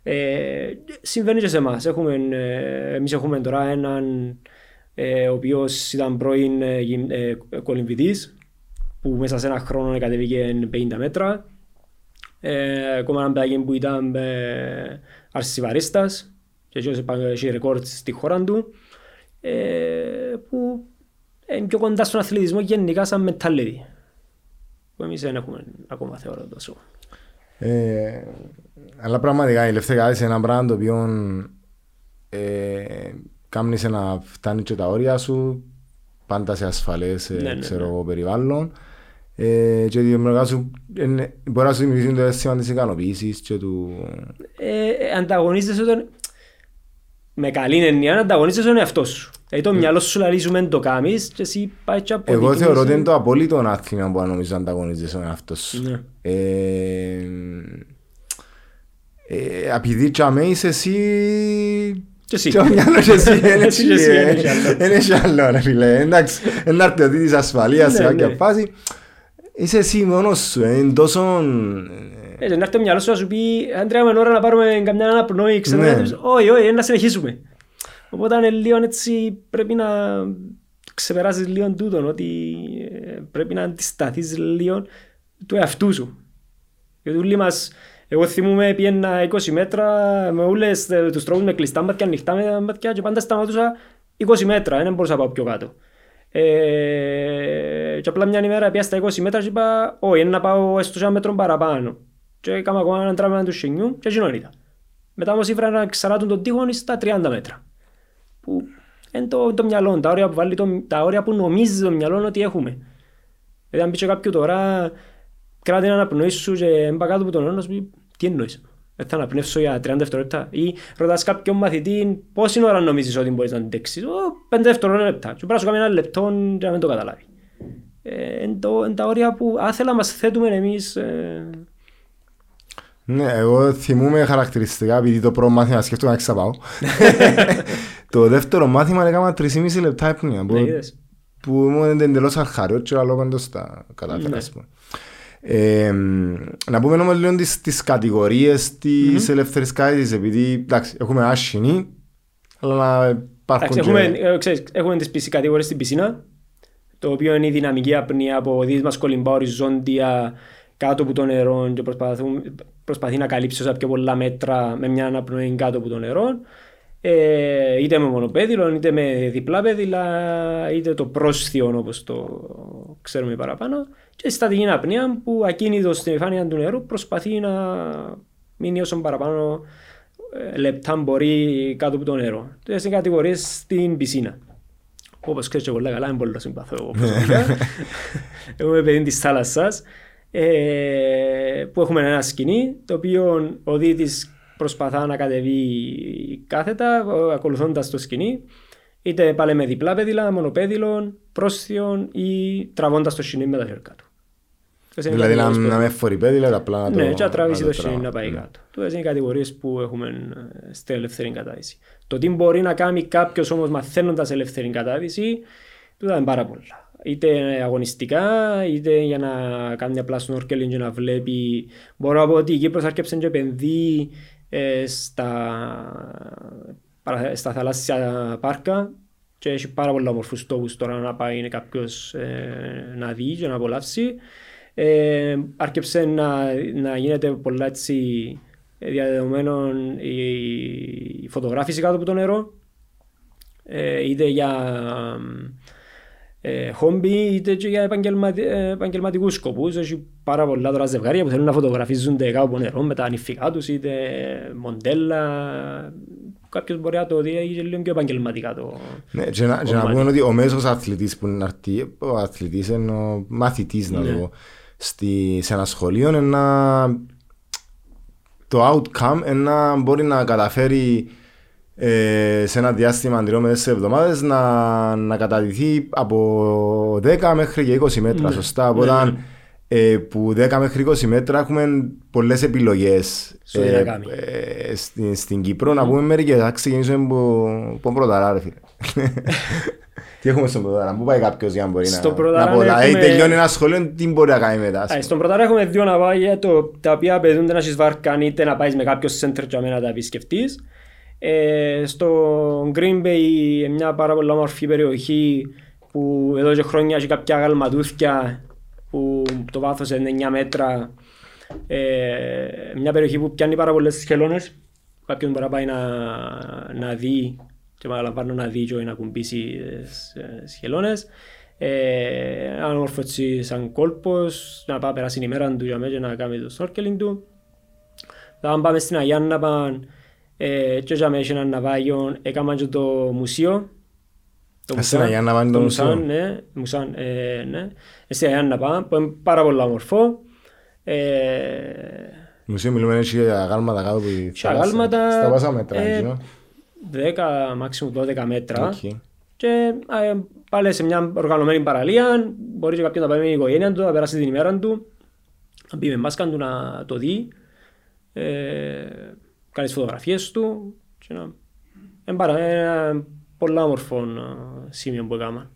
Ε, συμβαίνει και σε εμάς. Έχουμε, ε, εμείς έχουμε τώρα έναν ε, ο οποίος ήταν πρώην ε, ε, κολυμβητής που μέσα σε ένα χρόνο κατεβήκε 50 μέτρα. Ε, ακόμα ένα παιδάκι που ήταν ε, αρσιβαρίστας και έχει ρεκόρτ στη χώρα του ε, που είναι πιο κοντά στον αθλητισμό γενικά σαν μετάλλεδη που εμείς δεν έχουμε ακόμα θεωρώ τόσο. Ε, αλλά πραγματικά η ελεύθερη είναι ένα πράγμα το οποίο ε, κάμνεις να φτάνει και τα όρια σου πάντα σε ασφαλές ε, ναι, ναι, ξέρω, ναι. περιβάλλον ε, και δημιουργά σου μπορεί να σου δημιουργήσει το αίσθημα της ικανοποίησης και του... Ε, ανταγωνίζεσαι τον... με καλή έννοια ανταγωνίζεσαι τον εαυτό σου. Δηλαδή το μυαλό σου λαλεί σου μεν το κάνεις και εσύ πάει και αποδεικνύεις. Εγώ θεωρώ ότι είναι το απόλυτο άθλημα που νομίζω ανταγωνίζεσαι τον εαυτό σου. Ναι. Ε, ε, επειδή τσάμε είσαι εσύ και εσύ. Και ο μυαλός εσύ, δεν έχει άλλο ρε φίλε. Εντάξει, ένα αρτιωτή της ασφαλείας σε κάποια φάση. Είσαι εσύ μόνος σου, είναι τόσο... Έτσι, να έρθει το μυαλό σου να σου πει αν τρέχαμε ώρα να πάρουμε καμιά αναπνοή, ξέρω, όχι, όχι, να συνεχίσουμε. Οπότε είναι λίγο έτσι πρέπει να ξεπεράσεις λίγο τούτον, ότι πρέπει να αντισταθείς λίγο του εαυτού σου. Γιατί όλοι μας, εγώ θυμούμαι πιένα 20 μέτρα με όλες τους τρόπους με κλειστά μάτια, ανοιχτά με μάτια και πάντα σταματούσα 20 μέτρα, δεν μπορούσα να πάω πιο κάτω. Ε, και απλά μια ημέρα πια στα 20 μέτρα και είπα, όχι, είναι να πάω έστω ένα μέτρο παραπάνω. Και έκανα ακόμα έναν τράβημα του σινιού και εκείνον ήταν. Μετά όμως ήφερα να ξαράτουν τον τείχο στα 30 μέτρα. Που είναι το, το μυαλό, τα όρια που, βάλει το, τα όρια που νομίζει το μυαλό ότι έχουμε. Δηλαδή αν πει κάποιο τώρα κράτη έναν αναπνοή σου και έμπα κάτω από τον αιώνα σου τι εννοείς. Δεν θα αναπνεύσω για 30 δευτερόλεπτα. Ή ρωτάς κάποιον μαθητή πόση ώρα νομίζεις ότι μπορείς να αντέξεις. 5 δευτερόλεπτα. Και πρέπει να σου ένα λεπτό για να μην το καταλάβει. Ε, είναι τα όρια που άθελα μας θέτουμε εμείς ε, ναι, εγώ θυμούμαι χαρακτηριστικά, επειδή το πρώτο μάθημα σκέφτομαι να ξαπάω. το δεύτερο μάθημα έκανα 3,5 λεπτά έπνοια. Που, ναι, που ήμουν εντελώς αρχάριο και λόγω εντός τα κατάφερα, ας πούμε. Ε, να πούμε όμως λίγο τις, τις κατηγορίες της mm-hmm. ελεύθερης κάτης, επειδή εντάξει, έχουμε άσχηνη, αλλά να υπάρχουν και... Έχουμε, ε, ξέρεις, έχουμε τις κατηγορίες στην πισίνα, το οποίο είναι η δυναμική απνία από δίδυμα κολυμπά οριζόντια κάτω από το νερό και προσπαθεί να καλύψει όσα πιο πολλά μέτρα με μια αναπνοή κάτω από το νερό. Ε, είτε με μονοπέδιλο, είτε με διπλά πέδιλα, είτε το πρόσθιο όπως το ξέρουμε παραπάνω. Και στατική απνία που ακίνητος στην επιφάνεια του νερού προσπαθεί να μείνει όσο παραπάνω ε, λεπτά μπορεί κάτω από το νερό. Τέτοιε είναι κατηγορίες στην πισίνα. Όπως ξέρετε πολλά καλά, είναι πολύ συμπαθώ εγώ προσωπικά. είμαι παιδί της θάλασσας ε, που έχουμε ένα σκηνή το οποίο ο δίτης προσπαθά να κατεβεί κάθετα ακολουθώντας το σκηνή είτε πάλι με διπλά πέδιλα, μονοπέδιλων, πρόσθιον ή τραβώντας το σκηνή με τα χέρια του. Δηλαδή να, να με φορεί πέδιλα, απλά να το... Ναι, και να τραβήσει το σκηνή να πάει κάτω. Τούτες είναι οι κατηγορίες που έχουμε ε, στην ελεύθερη κατάδυση. Το τι μπορεί να κάνει κάποιος όμως μαθαίνοντας ελεύθερη κατάδυση, τούτα είναι πάρα πολλά είτε αγωνιστικά, είτε για να κάνει απλά snorkeling και να βλέπει. Μπορώ να πω ότι η Κύπρος άρχισε και επενδύει ε, στα, στα θαλάσσια πάρκα και έχει πάρα πολλά όμορφους τόπους τώρα να πάει κάποιος ε, να δει και να απολαύσει. Ε, άρχισε να, να γίνεται πολλά έτσι διαδεδομένων η, η φωτογράφηση κάτω από το νερό ε, είτε για ε, χόμπι είτε και για επαγγελματι... Ε, επαγγελματικούς σκοπούς. Έχει πάρα πολλά τώρα ζευγάρια που θέλουν να φωτογραφίζονται κάπου από νερό με τα ανηφικά τους είτε μοντέλα. Κάποιος μπορεί να το δει και λίγο πιο επαγγελματικά το Ναι, και να, και να πούμε ότι ο μέσος αθλητής που είναι αρτή, ο αθλητής είναι ο μαθητής να ναι. το στη, σε ένα σχολείο είναι να το outcome είναι να μπορεί να καταφέρει ε, σε ένα διάστημα αντιρρό με 4 εβδομάδες να, να καταδυθεί από 10 μέχρι και 20 μέτρα, ναι. σωστά; Οπότε ναι, ναι. Ε, που 10 μέχρι 20 μέτρα έχουμε πολλές επιλογές ε, ε, στην, στην Κύπρο. Να πούμε μερικέ. Θα ξεκινήσουμε από, από πρωταρά, ρε φίλε. τι έχουμε στον πρωταρά, πού πάει κάποιος για να μπορεί στο να, να πω. Δηλαδή τελειώνει ένα σχολείο, τι μπορεί να κάνει μετά. Στον πρωταρά έχουμε δύο ναυάγια τα οποία απαιτούνται να έχεις βάρκα είτε να πάεις με κάποιο center για να τα επισκεφτείς. Ε, στο Green Bay, μια πάρα πολύ όμορφη περιοχή που εδώ και χρόνια έχει κάποια γαλματούθια που το βάθος είναι 9 μέτρα. Ε, μια περιοχή που πιάνει πάρα πολλές σχελώνες. Κάποιον μπορεί να πάει να, να δει και παραλαμβάνω να δει και να κουμπίσει σχελώνες. Ε, ένα όμορφο έτσι σαν κόλπος, να πάει περάσει η ημέρα του για μέσα να κάνει το snorkeling του. Θα πάμε στην Αγιάννα, να πάμε ε, και για μένα ένα ναυάγιο έκαναν και το μουσείο. Το Εσένα για να πάνε το μουσείο. Ναι, μουσάν, ε, ναι. Εσύ για να πάνε, που είναι πάρα πολύ όμορφο. Ε, μουσείο μιλούμε έτσι για αγάλματα κάτω που θα αγάλματα, στα πάσα μέτρα, ε, 10, μάξιμου 12 μέτρα. Okay. Και ε, πάλι σε μια οργανωμένη παραλία, μπορεί και κάποιον να πάει με την οικογένεια του, να περάσει την ημέρα του, να μπει με μάσκα του να το δει. Ε, κάνει φωτογραφίες του και να... Είναι ένα πολύ όμορφο σημείο που έκανα.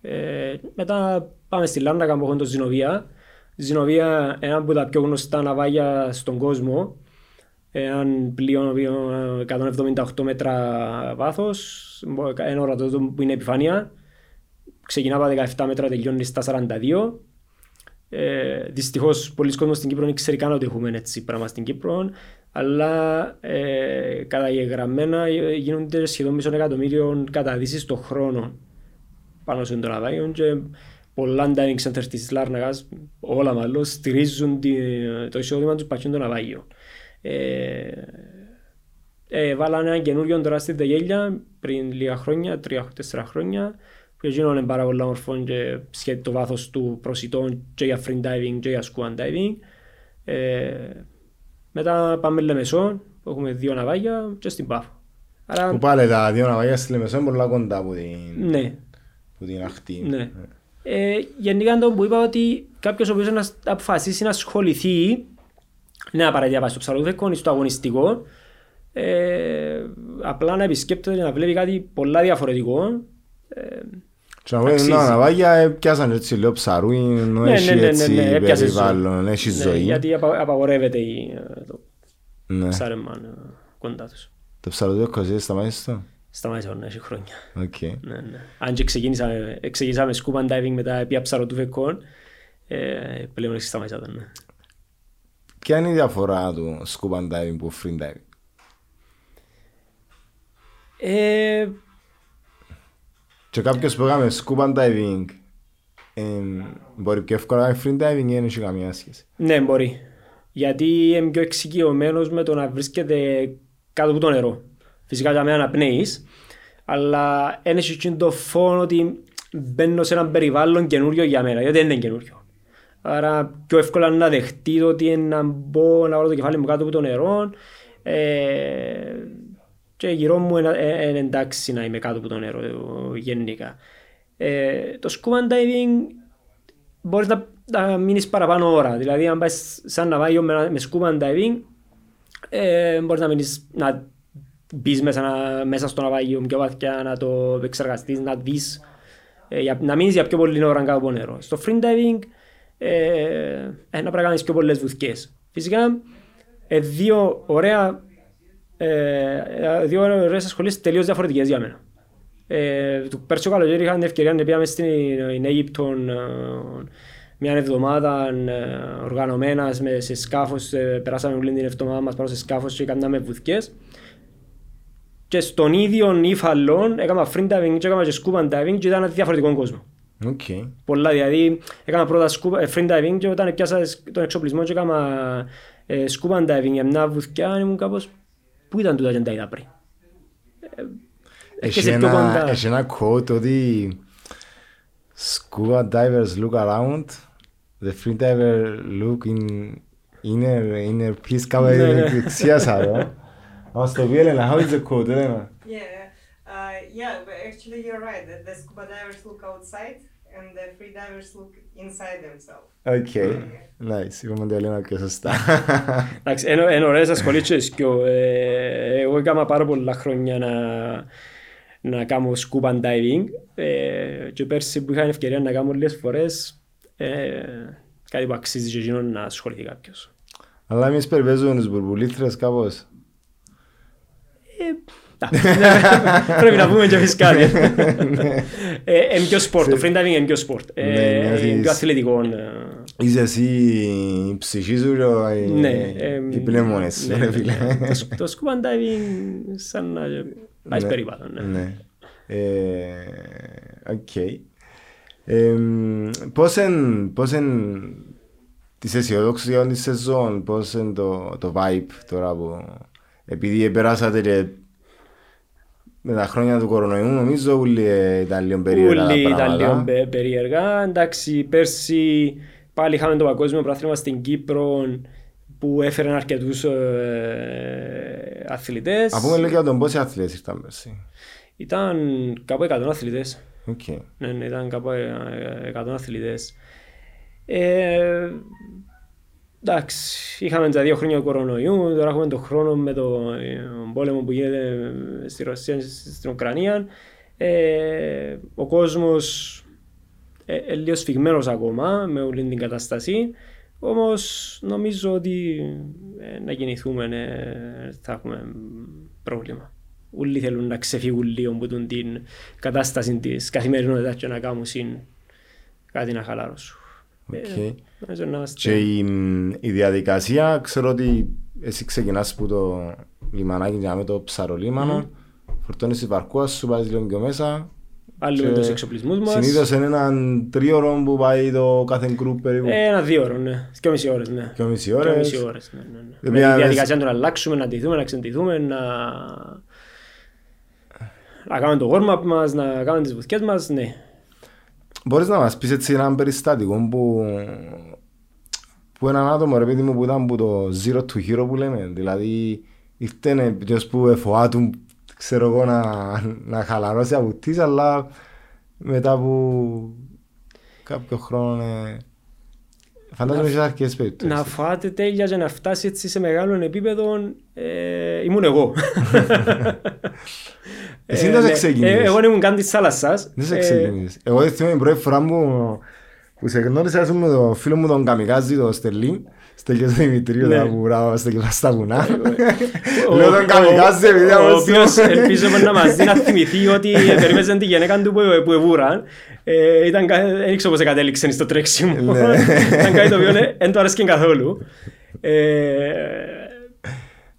Ε, μετά πάμε στη Λάρνακα που έχουμε το Ζινοβία. Ζινοβία είναι ένα από τα πιο γνωστά ναυάγια στον κόσμο. Ένα πλοίο 178 μέτρα βάθος, ένα ορατό που είναι επιφάνεια. Ξεκινά από 17 μέτρα, τελειώνει στα 42. Ε, Δυστυχώς, πολλοί κόσμοι στην Κύπρο δεν ξέρει καν ότι έχουμε έτσι πράγμα στην Κύπρο αλλά ε, καταγεγραμμένα γίνονται σχεδόν μισό εκατομμύριο καταδύσεις το χρόνο πάνω σε τον Αβάγιο και πολλά diving centers της Λάρνακας, όλα μάλλον, στηρίζουν τη, το εισόδημα τους πατσιών των Αβάγιο. Ε, ε, βάλανε ένα καινούριο τώρα στη Δεγέλια πριν λίγα χρόνια, τρία-τέσσερα χρόνια, που γίνονται πάρα πολλά μορφών και σχέδι το βάθος του προσιτών και για free diving και για scuba diving. Ε, Μετά πάμε Λεμεσό, που έχουμε δύο ναυάγια και στην Πάφο. Άρα, Που πάλι τα δύο ναυάγια στη Λεμεσό είναι πολλά κοντά από την, ναι, που την αχτή. ναι. Ε, γενικά το που είπα ότι κάποιος ο οποίος να αποφασίσει να ασχοληθεί ναι, απαραίτητα να πάει στο ψαροδούφεκο ή στο αγωνιστικό ε, απλά να επισκέπτεται και να βλέπει κάτι πολλά διαφορετικό ε, Και να πούμε Αξίζει. τα ναυάγια ε, πιάσαν έτσι λίγο ψαρούι, ενώ Ναι, έχει ναι, ναι, ναι, έτσι ναι, έπιασες ζωή. περιβάλλον, έχει ναι, ζωή. γιατί απα, απαγορεύεται η, ε, το Ναι. ψάρεμα ε, κοντά τους. Το ψαροτούφεκο εσύ σταμάτησες το; Σταμάτησα να έχει χρόνια. Οκ. Ναι, ναι. Αν και ξεκίνησα, ε, ξεκίνησα με scuba diving μετά πια ψαροτούφεκο, ε, πλέον έχει σταμάτησα το, ναι. Ποια είναι η διαφορά του scuba diving που free diving. Ε, Και κάποιος που έκαμε scuba diving ε, μπορεί πιο εύκολα να κάνει free diving ή δεν έχει καμία σχέση; Ναι, μπορεί. Γιατί είμαι πιο εξοικειωμένος με το να βρίσκεται κάτω από το νερό. Φυσικά για μένα αναπνέεις, αλλά δεν έχει εκείνο το φόνο ότι μπαίνω σε ένα περιβάλλον καινούριο για μένα, γιατί δεν είναι καινούριο. Άρα πιο εύκολα να δεχτεί το ότι είναι να μπω να βάλω το κεφάλι μου κάτω από το νερό ε, και γύρω μου είναι, ε, είναι εντάξει να είμαι κάτω από το νερό ε, γενικά. Ε, το scuba diving μπορείς να, να μείνεις παραπάνω ώρα. Δηλαδή, αν πάει σαν ναυάγιο με, με scuba diving, ε, μπορείς να μείνεις, να μπεις μέσα, να, μέσα στο ναυάγιο πιο βαθιά, να το επεξεργαστείς, να δεις, ε, για, να μείνεις για πιο πολύ ώρα κάτω από νερό. Στο free diving, ε, ε, να πρέπει να κάνεις πιο πολλές βουθκές. Φυσικά, ε, δύο ωραία ε, δύο ωραίες ασχολίες τελείως διαφορετικές για μένα. Ε, του πέρσι καλοκαίρι είχα την ευκαιρία να πήγαμε στην Αίγυπτο ε, μια εβδομάδα ε, οργανωμένα με, σε σκάφος, ε, περάσαμε όλη την εβδομάδα μας πάνω σε σκάφος και κάναμε βουθκιές. Και στον ίδιο ύφαλο έκανα free diving και έκανα και scuba diving και ήταν ένα διαφορετικό κόσμο. Οκ. Πολλά δηλαδή, έκανα πρώτα scuba, ε, free diving και όταν πιάσα τον εξοπλισμό και έκανα ε, scuba diving για μια βουθκιά ήμουν κάπως πού ήταν τούτα και δεν τα είδα πριν; Ε, Έχει έρχεσαι πιο ένα, κοντά. έχει ένα quote ότι scuba divers look around, the free diver look in inner, inner peace. Κάπου Ναι, ναι. εξίασα εδώ. Να μας το πει Έλενα, how is the quote, Έλενα; Yeah, uh, yeah, but actually you're right. The, the scuba divers look outside and the free divers look inside themselves. Οκ, nice. Είπαμε ότι Έλενα πιο σωστά. Εντάξει, είναι είναι ωραίες ασχολίες και οι δκυο. Ε, Εγώ έκανα πάρα πολλά χρόνια να, να κάνω scuba diving ε, και πέρσι που είχα την ευκαιρία να κάνω λίγες φορές ε, κάτι που αξίζει και εκείνον να ασχοληθεί κάποιος. Αλλά εμείς περιπαίζουμε τους μπουρμπουλήθρες κάπως. Εντάξει, Πρέπει να πούμε και φυσικά. ναι. Ε, Είναι πιο σπορτ, το free diving είναι πιο σπορτ. Ναι, Ε, μοιάζεις- Είναι πιο αθλητικό. ε. Είσαι εσύ η ψυχή σου και ο- οι- Ναι, ε, οι πνεύμονες σου, ναι, ρε φίλε. ναι. Το σ- Το scuba diving σαν να πάει Ναι, περιβάλλον. ναι. Ναι. Ε, Οκ. Εμ, Πώς εν, πώς εν της αισιοδόξης για της σεζόν, πώς εν το, το vibe τώρα που επειδή περάσατε και με τα χρόνια του κορονοϊού νομίζω όλοι ε, ήταν λίγο περίεργα τα Όλοι ήταν πράγματα. λίγο πε- περίεργα. Εντάξει, πέρσι πάλι είχαμε το παγκόσμιο πρωτάθλημα στην Κύπρο που έφεραν αρκετούς ε, αθλητές. Α πούμε λίγο για τον πόσοι αθλητές ήρθαν πέρσι. Ήταν κάπου 100 αθλητές. Οκ. Ναι, ναι, ήταν κάπου ε, 100 αθλητές. Ε, εντάξει, είχαμε τα δύο χρόνια του κορονοϊού, τώρα έχουμε τον χρόνο με τον πόλεμο που γίνεται στη Ρωσία και στην Ουκρανία. Ε, ο κόσμος ε, ε, λίγο σφιγμένος ακόμα με όλη την κατάσταση. Όμως νομίζω ότι ε, να κινηθούμε ε, θα έχουμε πρόβλημα. Όλοι θέλουν να ξεφύγουν λίγο από τον την κατάσταση της καθημερινότητας και να κάνουν συν κάτι να χαλαρώσουν. Οκ. Ε, νομίζω να είμαστε- Και η, η διαδικασία, ξέρω ότι εσύ ξεκινάς που το λιμανάκι για με το ψαρολίμανο, φορτώνεις τη βαρκούα σου, βάζεις λίγο πιο μέσα. Άλλοι με και τους εξοπλισμούς μας. Συνήθως είναι έναν τρίωρο που πάει το κάθε γκρουπ περίπου. Ε, Ένα δύο ώρες, ναι. Δυο μισή ώρες, ναι. Δυο μισή Δυο ώρες. μισή ώρες, ναι, ναι, ναι. Η Με οποία τη διαδικασία μες- να τον αλλάξουμε, να ντυθούμε, να ξεντυθούμε, να... Να κάνουμε το warm-up μας, να κάνουμε τις βουθιές μας, ναι. Μπορείς να μας πεις έτσι έναν περιστατικό που, που έναν άτομο ρε παιδί μου που ήταν που το zero to hero που λέμε. Δηλαδή ήρθε ποιος που εφοάτουν ξέρω εγώ να, να χαλαρώσει από τις αλλά μετά από κάποιο χρόνο ε, φαντάζομαι ότι αρκετές περιπτώσεις. Να φάτε τέλεια και να φτάσει έτσι σε μεγάλο επίπεδο ε, ήμουν εγώ. Εσύ δεν σε ναι. ξεκίνησες. Ε, Εγώ δεν ήμουν καν της θάλασσας. Δεν σε Ε, ξεκίνησες. Εγώ δεν θυμάμαι την πρώτη φορά μου που σε γνώρισα ήσουν με τον φίλο μου τον Καμικάζη, τον Στελή. Στέλιο του Δημητρίου, Ναι. τα που βράβαστε και πας στα βουνά. ο- Λέω τον Καμικάζη επειδή ο- από Ο οποίος ελπίζουμε να μας δει να θυμηθεί ότι περίμεζε τη γυναίκα του που, που εβούραν. Ε, ήταν, κα- δεν ξέρω πώς κατέληξε στο τρέξιμο. Ναι. ήταν κάτι το οποίο ε, δεν του άρεσε καθόλου. Ε,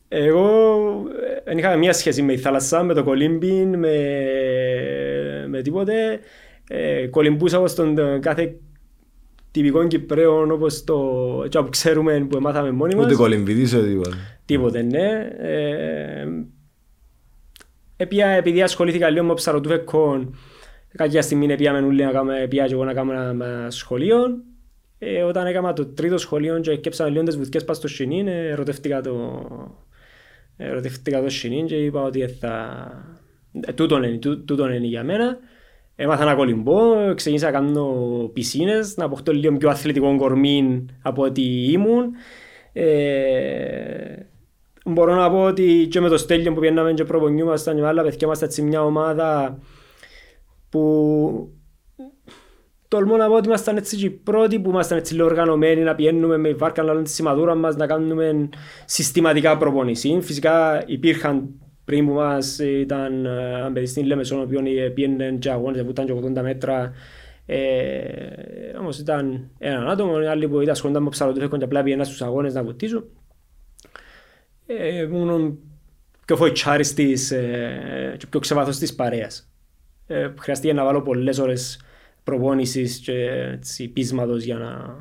εγώ ε, δεν είχα μια σχέση με τη θάλασσα, με το κολύμπιν, με, με τίποτε. Ε, κολυμπούσα όπως τον τον κάθε τυπικό Κυπρέο όπως το τζο που ξέρουμε που μάθαμε μόνοι μας. Ούτε κολυμβητής ούτε τίποτα. Τίποτε, ναι. Ε, Επία, επειδή ασχολήθηκα λίγο με ψαροτούφεκο, κάποια στιγμή πήγαμε όλοι να κάνουμε, πήγα και εγώ να κάνω ένα ένα σχολείο. Ε, όταν έκανα το τρίτο σχολείο και κέψαμε λίγο τις βουτιές πας στο σινίν, ε, ερωτεύτηκα το, ε, ερωτεύτηκα το σινίν και είπα ότι ε, θα... Ε, τούτον, είναι, τού- τούτον είναι για μένα. Έμαθα να κολυμπώ, ξεκίνησα να κάνω πισίνες, να αποκτώ λίγο πιο αθλητικό κορμί από ό,τι ήμουν. Ε, μπορώ να πω ότι και με το Στέλιο που πιέναμε και προπονιούμασταν και με άλλα παιδιά είμαστε έτσι μια ομάδα που τολμώ να πω ότι ήμασταν έτσι και οι πρώτοι που ήμασταν έτσι λίγο οργανωμένοι να πιένουμε με βάρκα να λέμε τη σημαδούρα μας να κάνουμε συστηματικά προπονήση. Φυσικά υπήρχαν πριν που μας ήταν ε, ένα παιδί στην Λέμεσον ο οποίος πιένε και αγώνες που ήταν και 80 μέτρα ε, όμως ήταν έναν άτομο, άλλοι που ήταν ασχολούνταν με ψαροτούφεκον και απλά πιέναν στους αγώνες να βουτήσουν. Ε, ήμουν πιο φοητσάρης της ε, και πιο ξεβάθος της παρέας. Ε, χρειαστήκε να βάλω πολλές ώρες προπόνησης και έτσι, πείσματος για να,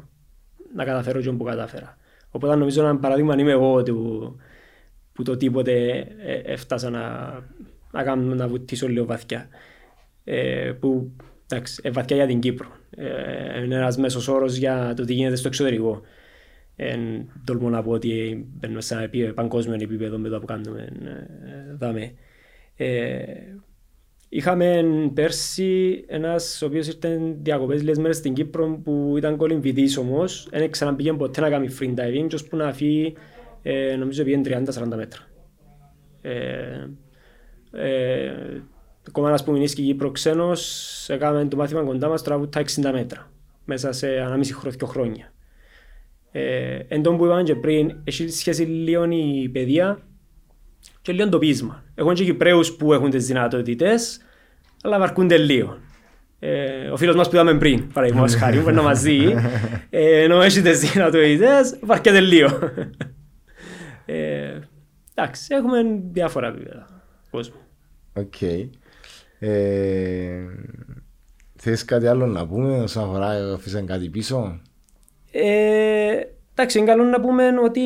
να καταφέρω και που κατάφερα. Οπότε νομίζω ένα παράδειγμα είμαι εγώ του, που το τίποτε ε, έφτασα να, να, κάνω, να βουτήσω λίγο βαθιά. Ε, που εντάξει, ε, βαθιά για την Κύπρο. Ε, είναι ένας μέσος όρος για το τι γίνεται στο εξωτερικό. Εν τολμώ να πω ότι μπαίνουμε σε ένα επί- παγκόσμιο επίπεδο με το που κάνουμε ε, δάμε. Ε, είχαμε πέρσι ένας ο οποίος ήρθε διακοπές λίγες μέρες στην Κύπρο που ήταν κολυμβητής όμως δεν ξαναπήγε ποτέ να κάνει free diving και ώσπου να φύγει ε, νομίζω πήγαινε 30-40 μέτρα. Ε, ε, ακόμα ένας που μηνύσκει Κύπρο ξένος έκαμε το μάθημα κοντά μας τώρα τα 60 μέτρα μέσα σε ανάμιση χρο- δυο χρόνια. Ε, εν τόν που είπαμε και πριν, έχει σχέση λίγο η παιδεία και λίγο το πείσμα. Έχουν και Κυπρέους που έχουν τις δυνατότητες, αλλά βαρκούνται λίγο. Ε, ο φίλος μας που είδαμε πριν, παραδείγματος χάρη, που είναι μαζί, ε, ενώ έχει τις δυνατότητες, βαρκέται λίγο. ε, εντάξει, έχουμε διάφορα επίπεδα κόσμου. Οκ. Ε, Θες κάτι άλλο να πούμε όσον αφορά αφήσαν κάτι πίσω; Ε, εντάξει, είναι καλό να πούμε ότι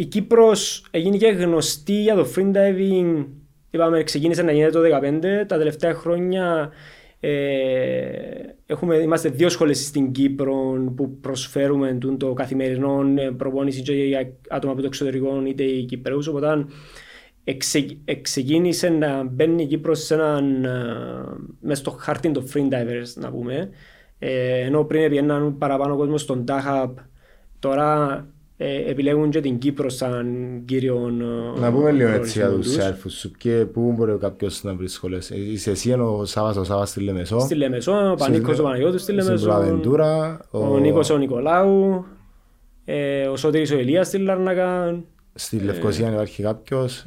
η Κύπρος έγινε και γνωστή για το free diving. Είπαμε, ξεκίνησε να γίνεται το 2015. Τα τελευταία χρόνια ε, έχουμε, είμαστε δύο σχολές στην Κύπρο που προσφέρουμε τούν το καθημερινό ε, προπόνηση και για άτομα από το εξωτερικό είτε οι Κυπρέους. Οπότε εξε, ξεκίνησε να μπαίνει η Κύπρος σε έναν, ε, μες στο χάρτη των free divers να πούμε. Ε, ενώ πριν πήγαιναν παραπάνω κόσμο στον Τάχαπ, τώρα ε, επιλέγουν και την Κύπρο σαν κύριο ε, Να πούμε λίγο έτσι για προορισμό τους τους. σέλφους σου και πού μπορεί κάποιος να βρει σχολές. Ε, Είσαι εσύ ενώ ο Σάββας ο Σάββας στη Λεμεσό. Στη Λεμεσό, ο Πανίκος ο Παναγιώτης στη Στην Λεμεσό, Πλαβεντούρα. ο Νίκος ο Νικολάου, ε, ο Σωτήρης ο Ηλίας στη Λαρνακά. Στη Λευκοσία υπάρχει κάποιος.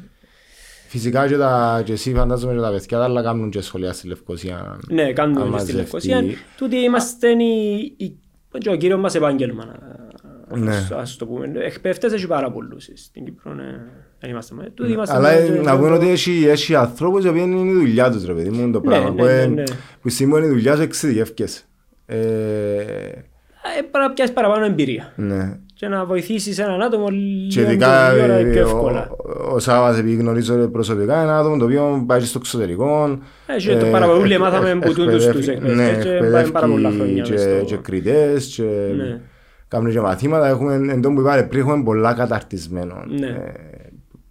Φυσικά και, τα, και εσύ φαντάζομαι και τα παιδιά τα άλλα κάνουν και σχολεία στη Λευκοσία. Ναι, κάνουμε Αν και στη μαζευτεί. Λευκοσία. Τούτοι είμαστε η, η, και ο κύριος μας επάγγελμα. Να- Ναι. ας- Ας το πούμε. Εκπαιδευτές έχει πάρα πολλούς στην Κύπρο. ναι. Δεν είμαστε με. Τούτοι είμαστε Αλλά με- ε, να πούμε ότι έχει, έχει ανθρώπους οι οποίοι είναι η δουλειά τους ρε παιδί μου το πράγμα. ναι, που, ναι, εν- ναι. που σήμερα είναι η δουλειάς σου εξειδικεύκες. Ε, Ε, Πρέπει να πιάσεις παραπάνω εμπειρία. ναι. Και να βοηθήσεις έναν άτομο Και λίγο ειδικά πιο ώρα ε, πιο ο, εύκολα. ο Σάββας επειδή γνωρίζω προσωπικά ένα άτομο το οποίο πάει στο εξωτερικό. Ε, και το παραπολούλοι μάθαμε που τούτους τους εκπαιδεύει- εκπαιδευτές ναι, και πάμε πάρα πολλά εκπαιδεύει χρόνια και, μες στο- και κριτές και Ναι. Κάνουν και μαθήματα. Έχουμε, εν τω που είπατε πριν, έχουμε πολλά καταρτισμένο Ναι. ε,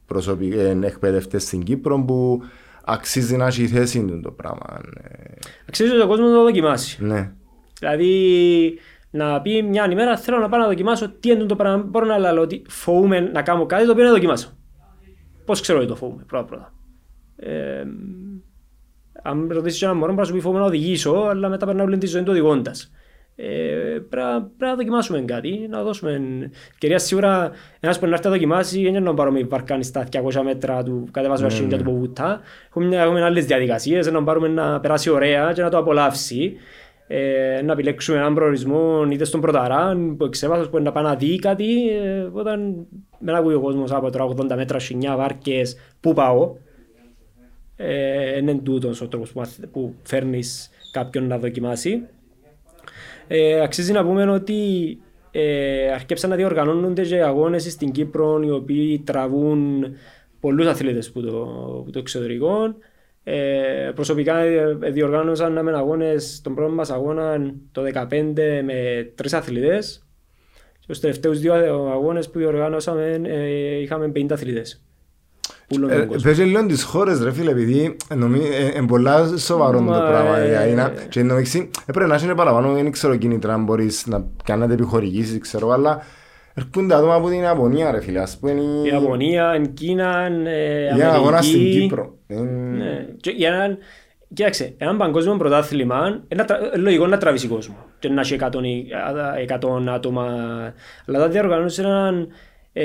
προσωπι- ε, εκπαιδευτές στην Κύπρο που αξίζει να έχει θέση του το πράγμα. ε, Αξίζει ο κόσμος να το δοκιμάσει. Ναι. Δηλαδή να πει μια ημέρα θέλω να πάω να δοκιμάσω τι είναι το πράγμα. Μπορώ να λέω ότι φοβούμαι να κάνω κάτι το οποίο να δοκιμάσω. Πώς ξέρω ότι το φοβούμαι πρώτα πρώτα. Ε, αν ρωτήσεις ένα μωρό, μπορεί να σου πει φοβούμαι να οδηγήσω, αλλά μετά περνάω όλη τη ζωή του οδηγώντας. Ε, πρέπει, να- πρέπει να δοκιμάσουμε κάτι, να δώσουμε ευκαιρία. Σίγουρα ένας που να έρθει να δοκιμάσει, δεν είναι να πάρουμε βαρκάνι στα 200 μέτρα του κατεβάσουμε Ναι, ναι, ναι. του Ποβούτα. Έχουμε, μια- έχουμε άλλες διαδικασίες, να πάρουμε να περάσει ωραία και να το απολαύσει. Ε, να επιλέξουμε έναν προορισμό είτε στον Πρωταρά, που εξεβάθος που είναι να πάει να δει κάτι. Ε, όταν με ακούει ο κόσμος από τώρα 80 μέτρα, σινιά, βάρκες, πού πάω. Ε, είναι τούτος ο τρόπος που, μαθ- που φέρνεις κάποιον να δοκιμάσει. Ε, αξίζει να πούμε ότι ε, αρκέψαν να διοργανώνονται και αγώνες στην Κύπρο οι οποίοι τραβούν πολλούς αθλητές που το, που το εξωτερικό. Ε, προσωπικά ε, διοργάνωσα με αγώνες, τον πρώτο μας αγώνα το 2015 με τρεις αθλητές και στους τελευταίους δύο αγώνες που διοργάνωσαμε ε, είχαμε 50 αθλητές. Πούλον τον Ε, κόσμο. Πες και λίγο τις χώρες ρε φίλε, επειδή είναι πολλά σοβαρό το Μα, πράγμα. ε, δηλαδή, να- Και νομίζω, έπρεπε να είναι παραπάνω, δεν ξέρω κίνητρα, αν μπορείς να κάνετε επιχορηγήσεις, ξέρω, αλλά έρχονται άτομα από την Ιαπωνία ρε φίλε, ας πούμε. Η Ιαπωνία, η Κίνα, ε, Η αγώνα στην Αμερική. Κύπρο. Ε, Ναι. Και για έναν, κοίταξε, έναν παγκόσμιο πρωτάθλημα, είναι τρα- ε, λογικό να τραβήσει κόσμο. Και να έχει 100, ή- α, 100 άτομα. Αλλά θα διοργανώσεις έναν ε,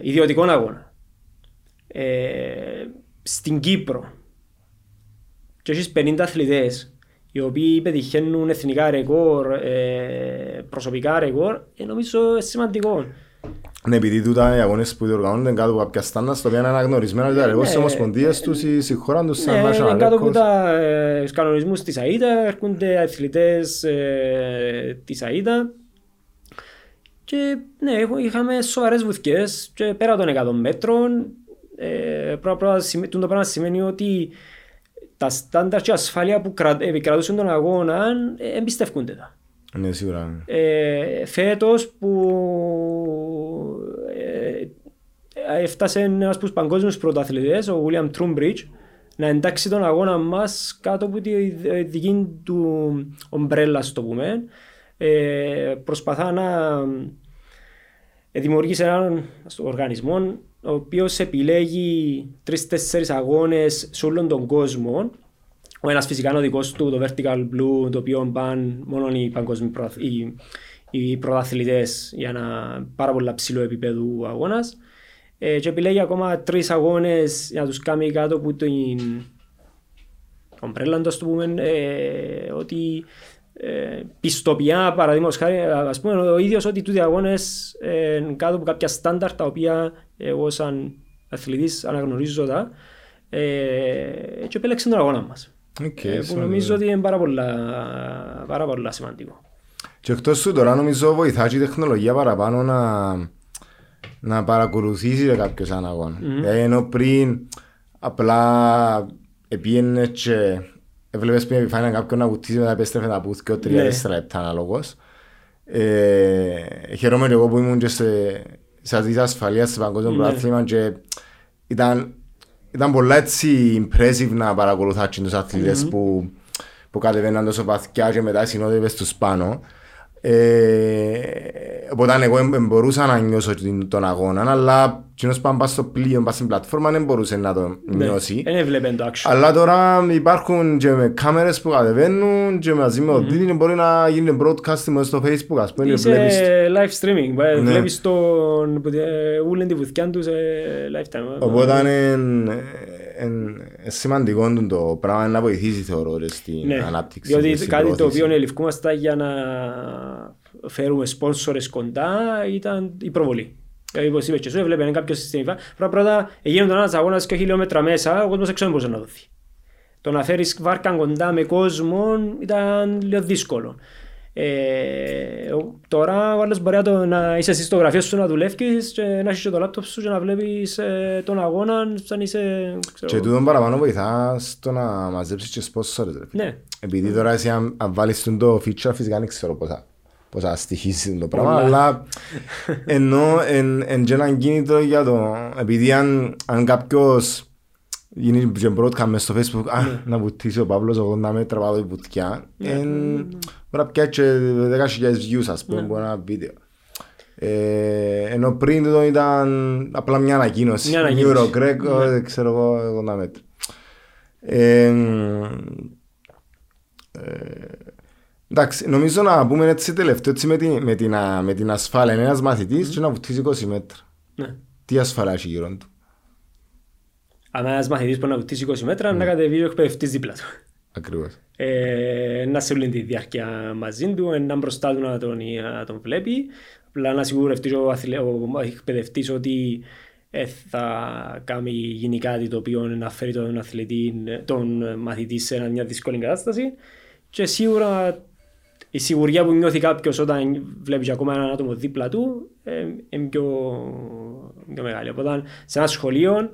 ιδιωτικό αγώνα. Ε, στην Κύπρο. Και έχεις 50 αθλητές οι οποίοι πετυχαίνουν εθνικά ρεκόρ, ε, προσωπικά ρεκόρ, ε, νομίζω είναι σημαντικό. Ναι, επειδή τούτα οι αγώνες που διοργανώνονται κάτω από κάποια στάντα, στο οποίο είναι αναγνωρισμένα τα ρεκόρ ναι. στις ομοσπονδίες τους ή στη χώρα τους σαν Ναι, national είναι κάτω από records. τα ε, τους κανονισμούς της ΑΕΤΑ, έρχονται αθλητές ε, της ΑΕΤΑ και ναι, έχω- είχαμε σοβαρές βουθιές και πέρα των 100 μέτρων ε, πρώτα πρώτα σημαίνει- τούτο πράγμα σημαίνει ότι τα στάνταρ και ασφάλεια που κρα- επικρατούσαν τον αγώνα ε, εμπιστεύκονται τα. Ναι, σίγουρα. Ε, φέτος που ε, έφτασε ένας από τους παγκόσμιους πρωταθλητές, ο William Trumbridge, να εντάξει τον αγώνα μας κάτω από τη δική του ομπρέλα, στο πούμε. Ε, προσπαθά να ε, δημιουργήσει έναν ας το, οργανισμό ο οποίος επιλέγει τρεις-τέσσερις αγώνες σε όλον τον κόσμο ο ένας φυσικά είναι ο δικός του, το Vertical Blue, το οποίο πάνε μόνο οι παγκόσμιοι προαθ- οι, οι πρωταθλητές για ένα πάρα πολύ ψηλό επίπεδο αγώνας. Ε, και επιλέγει ακόμα τρεις αγώνες για να τους κάνει κάτω από την ομπρέλα, το πούμε, ε, ότι ε, πιστοποιά, παραδείγματος χάρη, ας πούμε, ο ίδιος ότι τούτοι αγώνες ε, κάτω από κάποια στάνταρ τα οποία εγώ σαν αθλητής αναγνωρίζω τα ε, και επέλεξε τον αγώνα μας. Οκ, Ε, που σημαντικό. νομίζω ότι είναι πάρα πολλά, πάρα πολλά σημαντικό. Και εκτός του τώρα νομίζω βοηθά και η τεχνολογία παραπάνω να, να παρακολουθήσει ρε κάποιος έναν αγώνα. Δηλαδή ενώ πριν απλά επίενε και έβλεπες πριν επιφάνεια κάποιον να βουτήσει μετά επέστρεφε να πούθει και τρία Ναι. τέσσερα λεπτά αναλόγως. Ε, χαίρομαι και εγώ που ήμουν και σε, σε αθλητές ασφαλείας σε παγκόσμιο Ναι. πρωτάθλημα και ήταν, ήταν πολλά έτσι impressive να παρακολουθά και τους αθλητες που, που κατεβαίναν τόσο βαθιά και μετά συνόδευες τους πάνω. Ε, οπότε εγώ δεν μπορούσα να νιώσω την- τον αγώνα, αλλά κοινός που πας στο πλοίο, πας στην πλατφόρμα δεν μπορούσε να το νιώσει. Δεν έβλεπε το action. Αλλά τώρα υπάρχουν και με κάμερες που κατεβαίνουν και μαζί με οδήτη μπορεί να γίνει broadcasting μέσα στο facebook ας πούμε και Είσαι βλέπεις live streaming. ε, Ναι. Βλέπεις τον που, ε, ούλεν τη βουθιά τους σε lifetime. ε. Οπότε είναι, είναι σημαντικό το πράγμα να βοηθήσει θεωρώ ρε, στην Ναι, ανάπτυξη και διότι στην κάτι το προώθηση. οποίο ελευκούμαστε για να φέρουμε σπόνσορες κοντά ήταν η προβολή. Δηλαδή, όπως είπες και εσύ, έβλεπε κάποιος στην υφά. Πρώτα πρώτα, γίνονταν ένας αγώνας και χιλιόμετρα μέσα, ο κόσμος έξω δεν μπορούσε να δοθεί. Το να φέρεις βάρκα κοντά με κόσμο ήταν λίγο δύσκολο. Ε, ο- τώρα ο άλλος μπορεί να, το, να είσαι εσύ στο γραφείο σου να δουλεύεις και να έχεις και το λάπτοπ σου και να βλέπεις ε, τον αγώνα σαν είσαι... Ξέρω, Και τούτον παραπάνω βοηθάς στο να μαζέψεις και sponsors ρε. φίλε. ναι, Επειδή τώρα εσύ αν, αν βάλεις τον το feature φυσικά δεν ξέρω πόσα πώς θα στοιχήσει το πράγμα, Πολλά. αλλά ενώ εν, εν και έναν κίνητρο για το, επειδή αν, αν κάποιος γίνει και broadcast μες στο facebook, α, Ναι. να βουτήσει ο Παύλος 80 μέτρα πάνω από βουτιά, εν, μπορεί να πιάσει και 10.000 views ας πούμε, Ναι. από ένα βίντεο. Ε, ενώ πριν το ήταν απλά μια ανακοίνωση. Μια ανακοίνωση. Eurogreg, Ναι. ε, ξέρω εγώ, 80 μέτρα. Ε, ε, εντάξει, νομίζω να πούμε έτσι τελευταίο έτσι με την, με την, α- με την ασφάλεια. Είναι ένας μαθητής και να βουτήσει 20 μέτρα. Ναι. Τι ασφάλεια έχει γύρω του. Αν ένας μαθητής μπορεί να βουτήσει 20 μέτρα, να κατεβεί ο εκπαιδευτής δίπλα του. Ακριβώς. Ε, να σε όλη τη διάρκεια μαζί του, ε, να μπροστά του να τον, να τον βλέπει. Απλά να σιγουρευτείς ο, αθλε, ο εκπαιδευτής ότι ε, θα κάνει γίνει κάτι το οποίο να φέρει τον, αθλητή, τον μαθητή σε μια δύσκολη κατάσταση. Και σίγουρα η σιγουριά που νιώθει κάποιος όταν βλέπεις ακόμα έναν άτομο δίπλα του ε, είναι πιο, πιο μεγάλη. Οπότε σε ένα σχολείο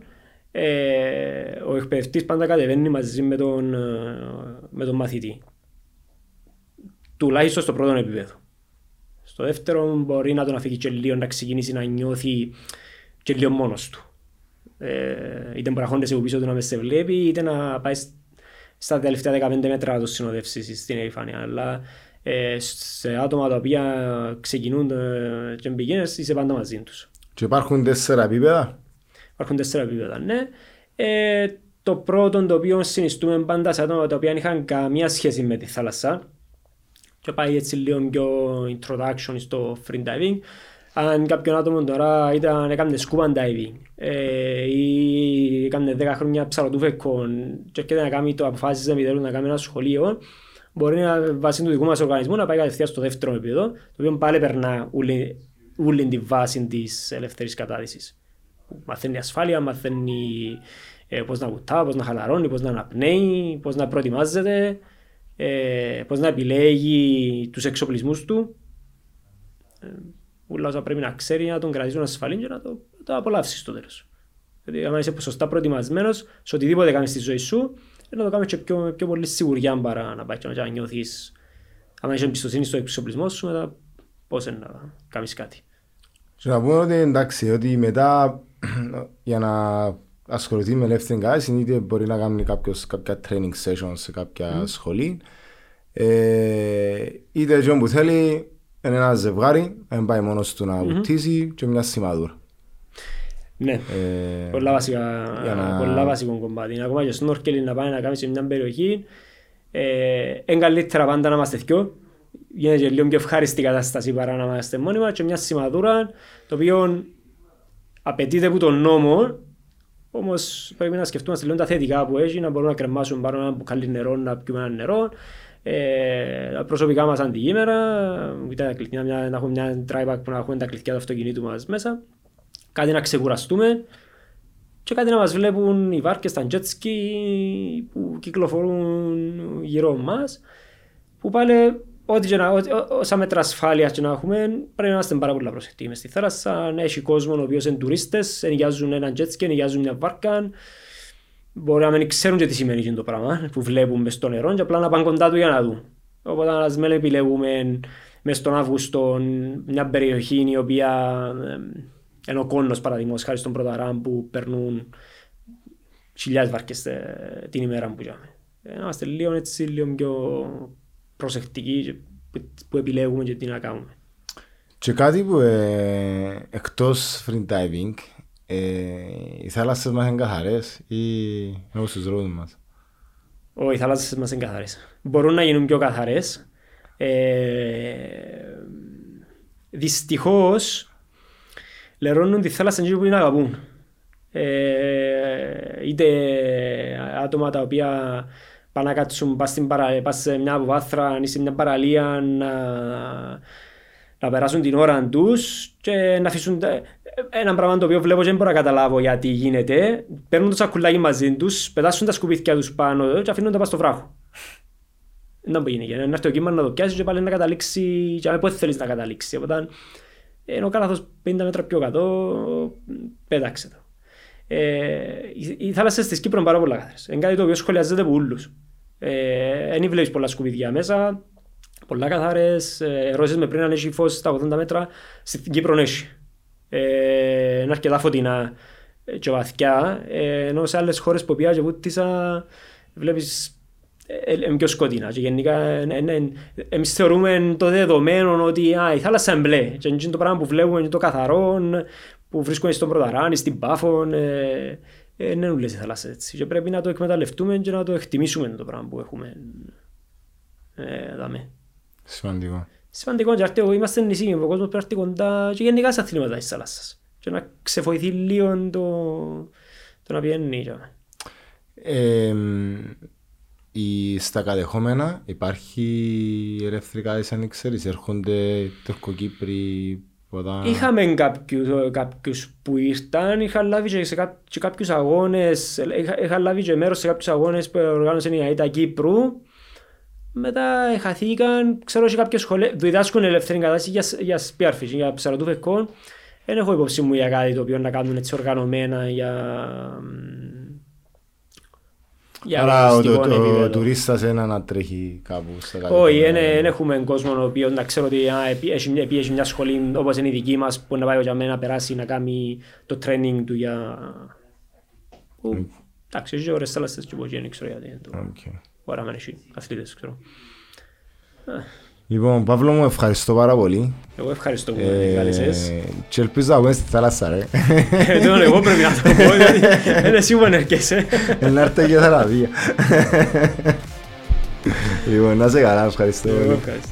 ε, ο εκπαιδευτής πάντα κατεβαίνει μαζί με τον, ε, με τον μαθητή. Τουλάχιστον στο πρώτο επίπεδο. Στο δεύτερο μπορεί να τον αφήσει και λίγο να ξεκινήσει να νιώθει και λίγο μόνος του. Ε, είτε μπορεί να χώνεται από πίσω του να μες σε βλέπει, είτε να πάει σ- στα τελευταία 15 μέτρα να το συνοδεύσεις στην επιφάνεια. Αλλά ε, σε άτομα τα οποία ξεκινούν ε, και beginners είσαι πάντα μαζί τους. Και υπάρχουν τέσσερα επίπεδα. Υπάρχουν τέσσερα επίπεδα, ναι. Ε, το πρώτο το οποίο συνιστούμε πάντα σε άτομα τα οποία δεν είχαν καμία σχέση με τη θάλασσα και πάει έτσι λίγο πιο introduction στο free diving. Αν κάποιον άτομο τώρα ήταν, έκανε scuba diving ε, ή έκανε 10 χρόνια ψαροτούφεκο και έρχεται να κάνει το αποφάσισε επιτέλους να κάνει ένα σχολείο μπορεί να βάσει του δικού μας οργανισμού να πάει κατευθείαν στο δεύτερο επίπεδο το οποίο πάλι περνά όλη, όλη τη βάση της ελεύθερης κατάδυσης μαθαίνει ασφάλεια, μαθαίνει ε, πώς να βουτά, πώς να χαλαρώνει, πώς να αναπνέει, πώς να προετοιμάζεται, ε, πώς να επιλέγει τους εξοπλισμούς του. Ε, όλα όσα πρέπει να ξέρει να τον κρατήσουν ασφαλή και να το, να το απολαύσεις στο τέλος. Γιατί αν είσαι σωστά προετοιμασμένος σε οτιδήποτε κάνεις στη ζωή σου, ε, να το κάνεις και πιο, πιο πολύ σιγουριά παρά να πάει και να νιώθεις αν είσαι εμπιστοσύνη στο εξοπλισμό σου, μετά πώς είναι να κάνεις κάτι. Και να πούμε ότι εντάξει, ότι μετά για να ασχοληθεί με ελεύθερη κατάσταση είτε μπορεί να κάνει κάποιος, κάποια training sessions σε κάποια σχολή ε, είτε και που θέλει είναι ένα ζευγάρι, δεν πάει μόνος του να βουτήσει και μια σημαδούρα. Ναι. Ε, Πολλά, βασικά, για να- πολλά βασικό κομμάτι. Ακόμα και snorkeling να πάει να κάνει σε μια περιοχή. Ε, είναι καλύτερα πάντα να είμαστε δυο. Γίνεται και λίγο πιο ευχάριστη η κατάσταση παρά να είμαστε μόνοι μας και μια σημαδούρα το οποίο απαιτείται από τον νόμο όμως πρέπει να σκεφτούμαστε λίγο τα θετικά που έχει, να μπορούμε να κρεμάσουμε πάνω ένα μπουκάλι νερό, να πιούμε ένα νερό. Ε, τα προσωπικά μας αντικείμενα, είτε τα κλειδιά, μια, να έχουμε μια dry bag που να έχουμε τα κλειδιά του αυτοκινήτου μας μέσα. Κάτι να ξεκουραστούμε και κάτι να μας βλέπουν οι βάρκες, τα jet ski που κυκλοφορούν γύρω μας που πάλι ό,τι και να, ό,τι- ό- όσα μέτρα ασφάλειας και να έχουμε πρέπει να είμαστε πάρα πολύ προσεκτικοί μες στη θάλασσα. Να έχει κόσμο ο οποίος είναι τουρίστες ενοικιάζουν ένα jet ski, ενοικιάζουν μια βάρκα. Μπορεί να μην ξέρουν και τι σημαίνει εκείνο το πράγμα που βλέπουν μες στο νερό και απλά να πάνε κοντά του για να δουν. Οπότε ας μην επιλέγουμε μες στον Αύγουστο μια περιοχή η οποία ε, είναι ο κόνος παραδείγματος χάρη στον Πρωταράμ που περνούν χιλιάδες βάρκες ε, την ημέρα που κάνουμε. Ε, Να είμαστε λίγο έτσι, λίγο πιο προσεκτικοί και που- που επιλέγουμε και τι να κάνουμε. Και κάτι που ε, εκτός free diving ε, οι θάλασσες μας είναι καθαρές ή είναι όπως τους δρόμους μας; Όχι, οι θάλασσες μας είναι καθαρές. Μπορούν να γίνουν πιο καθαρές. Ε, δυστυχώς, λερώνουν τη θάλασσα εκεί που είναι αγαπούν. Ε, είτε άτομα τα οποία πάνε να κάτσουν πας, στην παρα, πας σε μια αποβάθρα ή σε μια παραλία να, να περάσουν την ώρα τους και να αφήσουν τα- ένα πράγμα το οποίο βλέπω και δεν μπορώ να καταλάβω γιατί γίνεται. Παίρνουν το σακουλάκι μαζί τους, πετάσουν τα σκουπίθια τους πάνω και αφήνουν τα πας στο βράχο. Δεν μπορεί να γίνει. Να έρθει ο κύμας να το πιάσει και πάλι να καταλήξει και πότε θέλεις να καταλήξει. Οπότε ενώ κάλαθος 50 μέτρα πιο κάτω, πέταξε το. Ε, οι- οι θάλασσες της Κύπρου είναι πάρα πολλά καθαρές. Είναι κάτι το οποίο σχολιάζεται από όλους. Ε, δεν βλέπεις πολλά σκουπίδια μέσα. πολλά καθαρές. Ε, Ρώτησες με πριν αν έχει φως στα 80 μέτρα. Στην Κύπρο έχει. Ε, είναι αρκετά φωτεινά ε, και βαθιά. Ε, ενώ σε άλλες χώρες που πήγα και βούτησα βλέπεις ε, ε, είναι πιο σκοτεινά και γενικά ε, ε, ε, εμείς θεωρούμε το δεδομένο ότι α, η θάλασσα είναι μπλε και είναι το πράγμα που βλέπουμε είναι το καθαρό που βρίσκουμε στον Πρωταράνη, στην Πάφο ε, ε, είναι όλες οι θάλασσες έτσι και πρέπει να το εκμεταλλευτούμε και να το εκτιμήσουμε το πράγμα που έχουμε ε, δάμε. Σημαντικό. Σημαντικό και άρτη, είμαστε νησί, ο κόσμος πρέπει κοντά και γενικά σε αθλήματα της θάλασσας και να ξεφοηθεί λίγο το, το να πιένει. Ε, η, στα κατεχόμενα υπάρχει ελεύθερη κάθεση αν ξέρεις, έρχονται Τουρκοκύπροι ποτά... Είχαμε κάποιους, κάποιους που ήρθαν, είχα λάβει και, σε κά, και κάποιους αγώνες, είχα, είχα λάβει και μέρος σε κάποιους αγώνες που οργάνωσε η ΑΕΤΑ Κύπρου. Μετά χαθήκαν, ξέρω ότι κάποιες σχολές διδάσκουν ελεύθερη κατάσταση για, για spearfishing, για ψαρωτού φεκών. Δεν έχω υπόψη μου για κάτι το οποίο να κάνουν έτσι οργανωμένα για για Άρα ο, το, το, τουρίστας ένα να τρέχει κάπου στα κάτι. Όχι, δεν έχουμε κόσμο ο οποίος να ξέρω ότι έχει μια σχολή όπως είναι η δική μας που να πάει για μένα να περάσει να κάνει το training του για... Εντάξει, έχει ώρες θάλασσες και δεν ξέρω γιατί. Ωραία, με έχει αθλήτες, ξέρω. Λοιπόν, Παύλο μου, ευχαριστώ πάρα πολύ. Εγώ ευχαριστώ που με κάλεσες. Και ελπίζω να βγούμε στη θάλασσα, ρε. Τον εγώ πρέπει να το πω, γιατί είναι σίγουρα να έρχεσαι. Να έρθω και θεραπεία. Λοιπόν, να σε καλά, ευχαριστώ. Εγώ ευχαριστώ.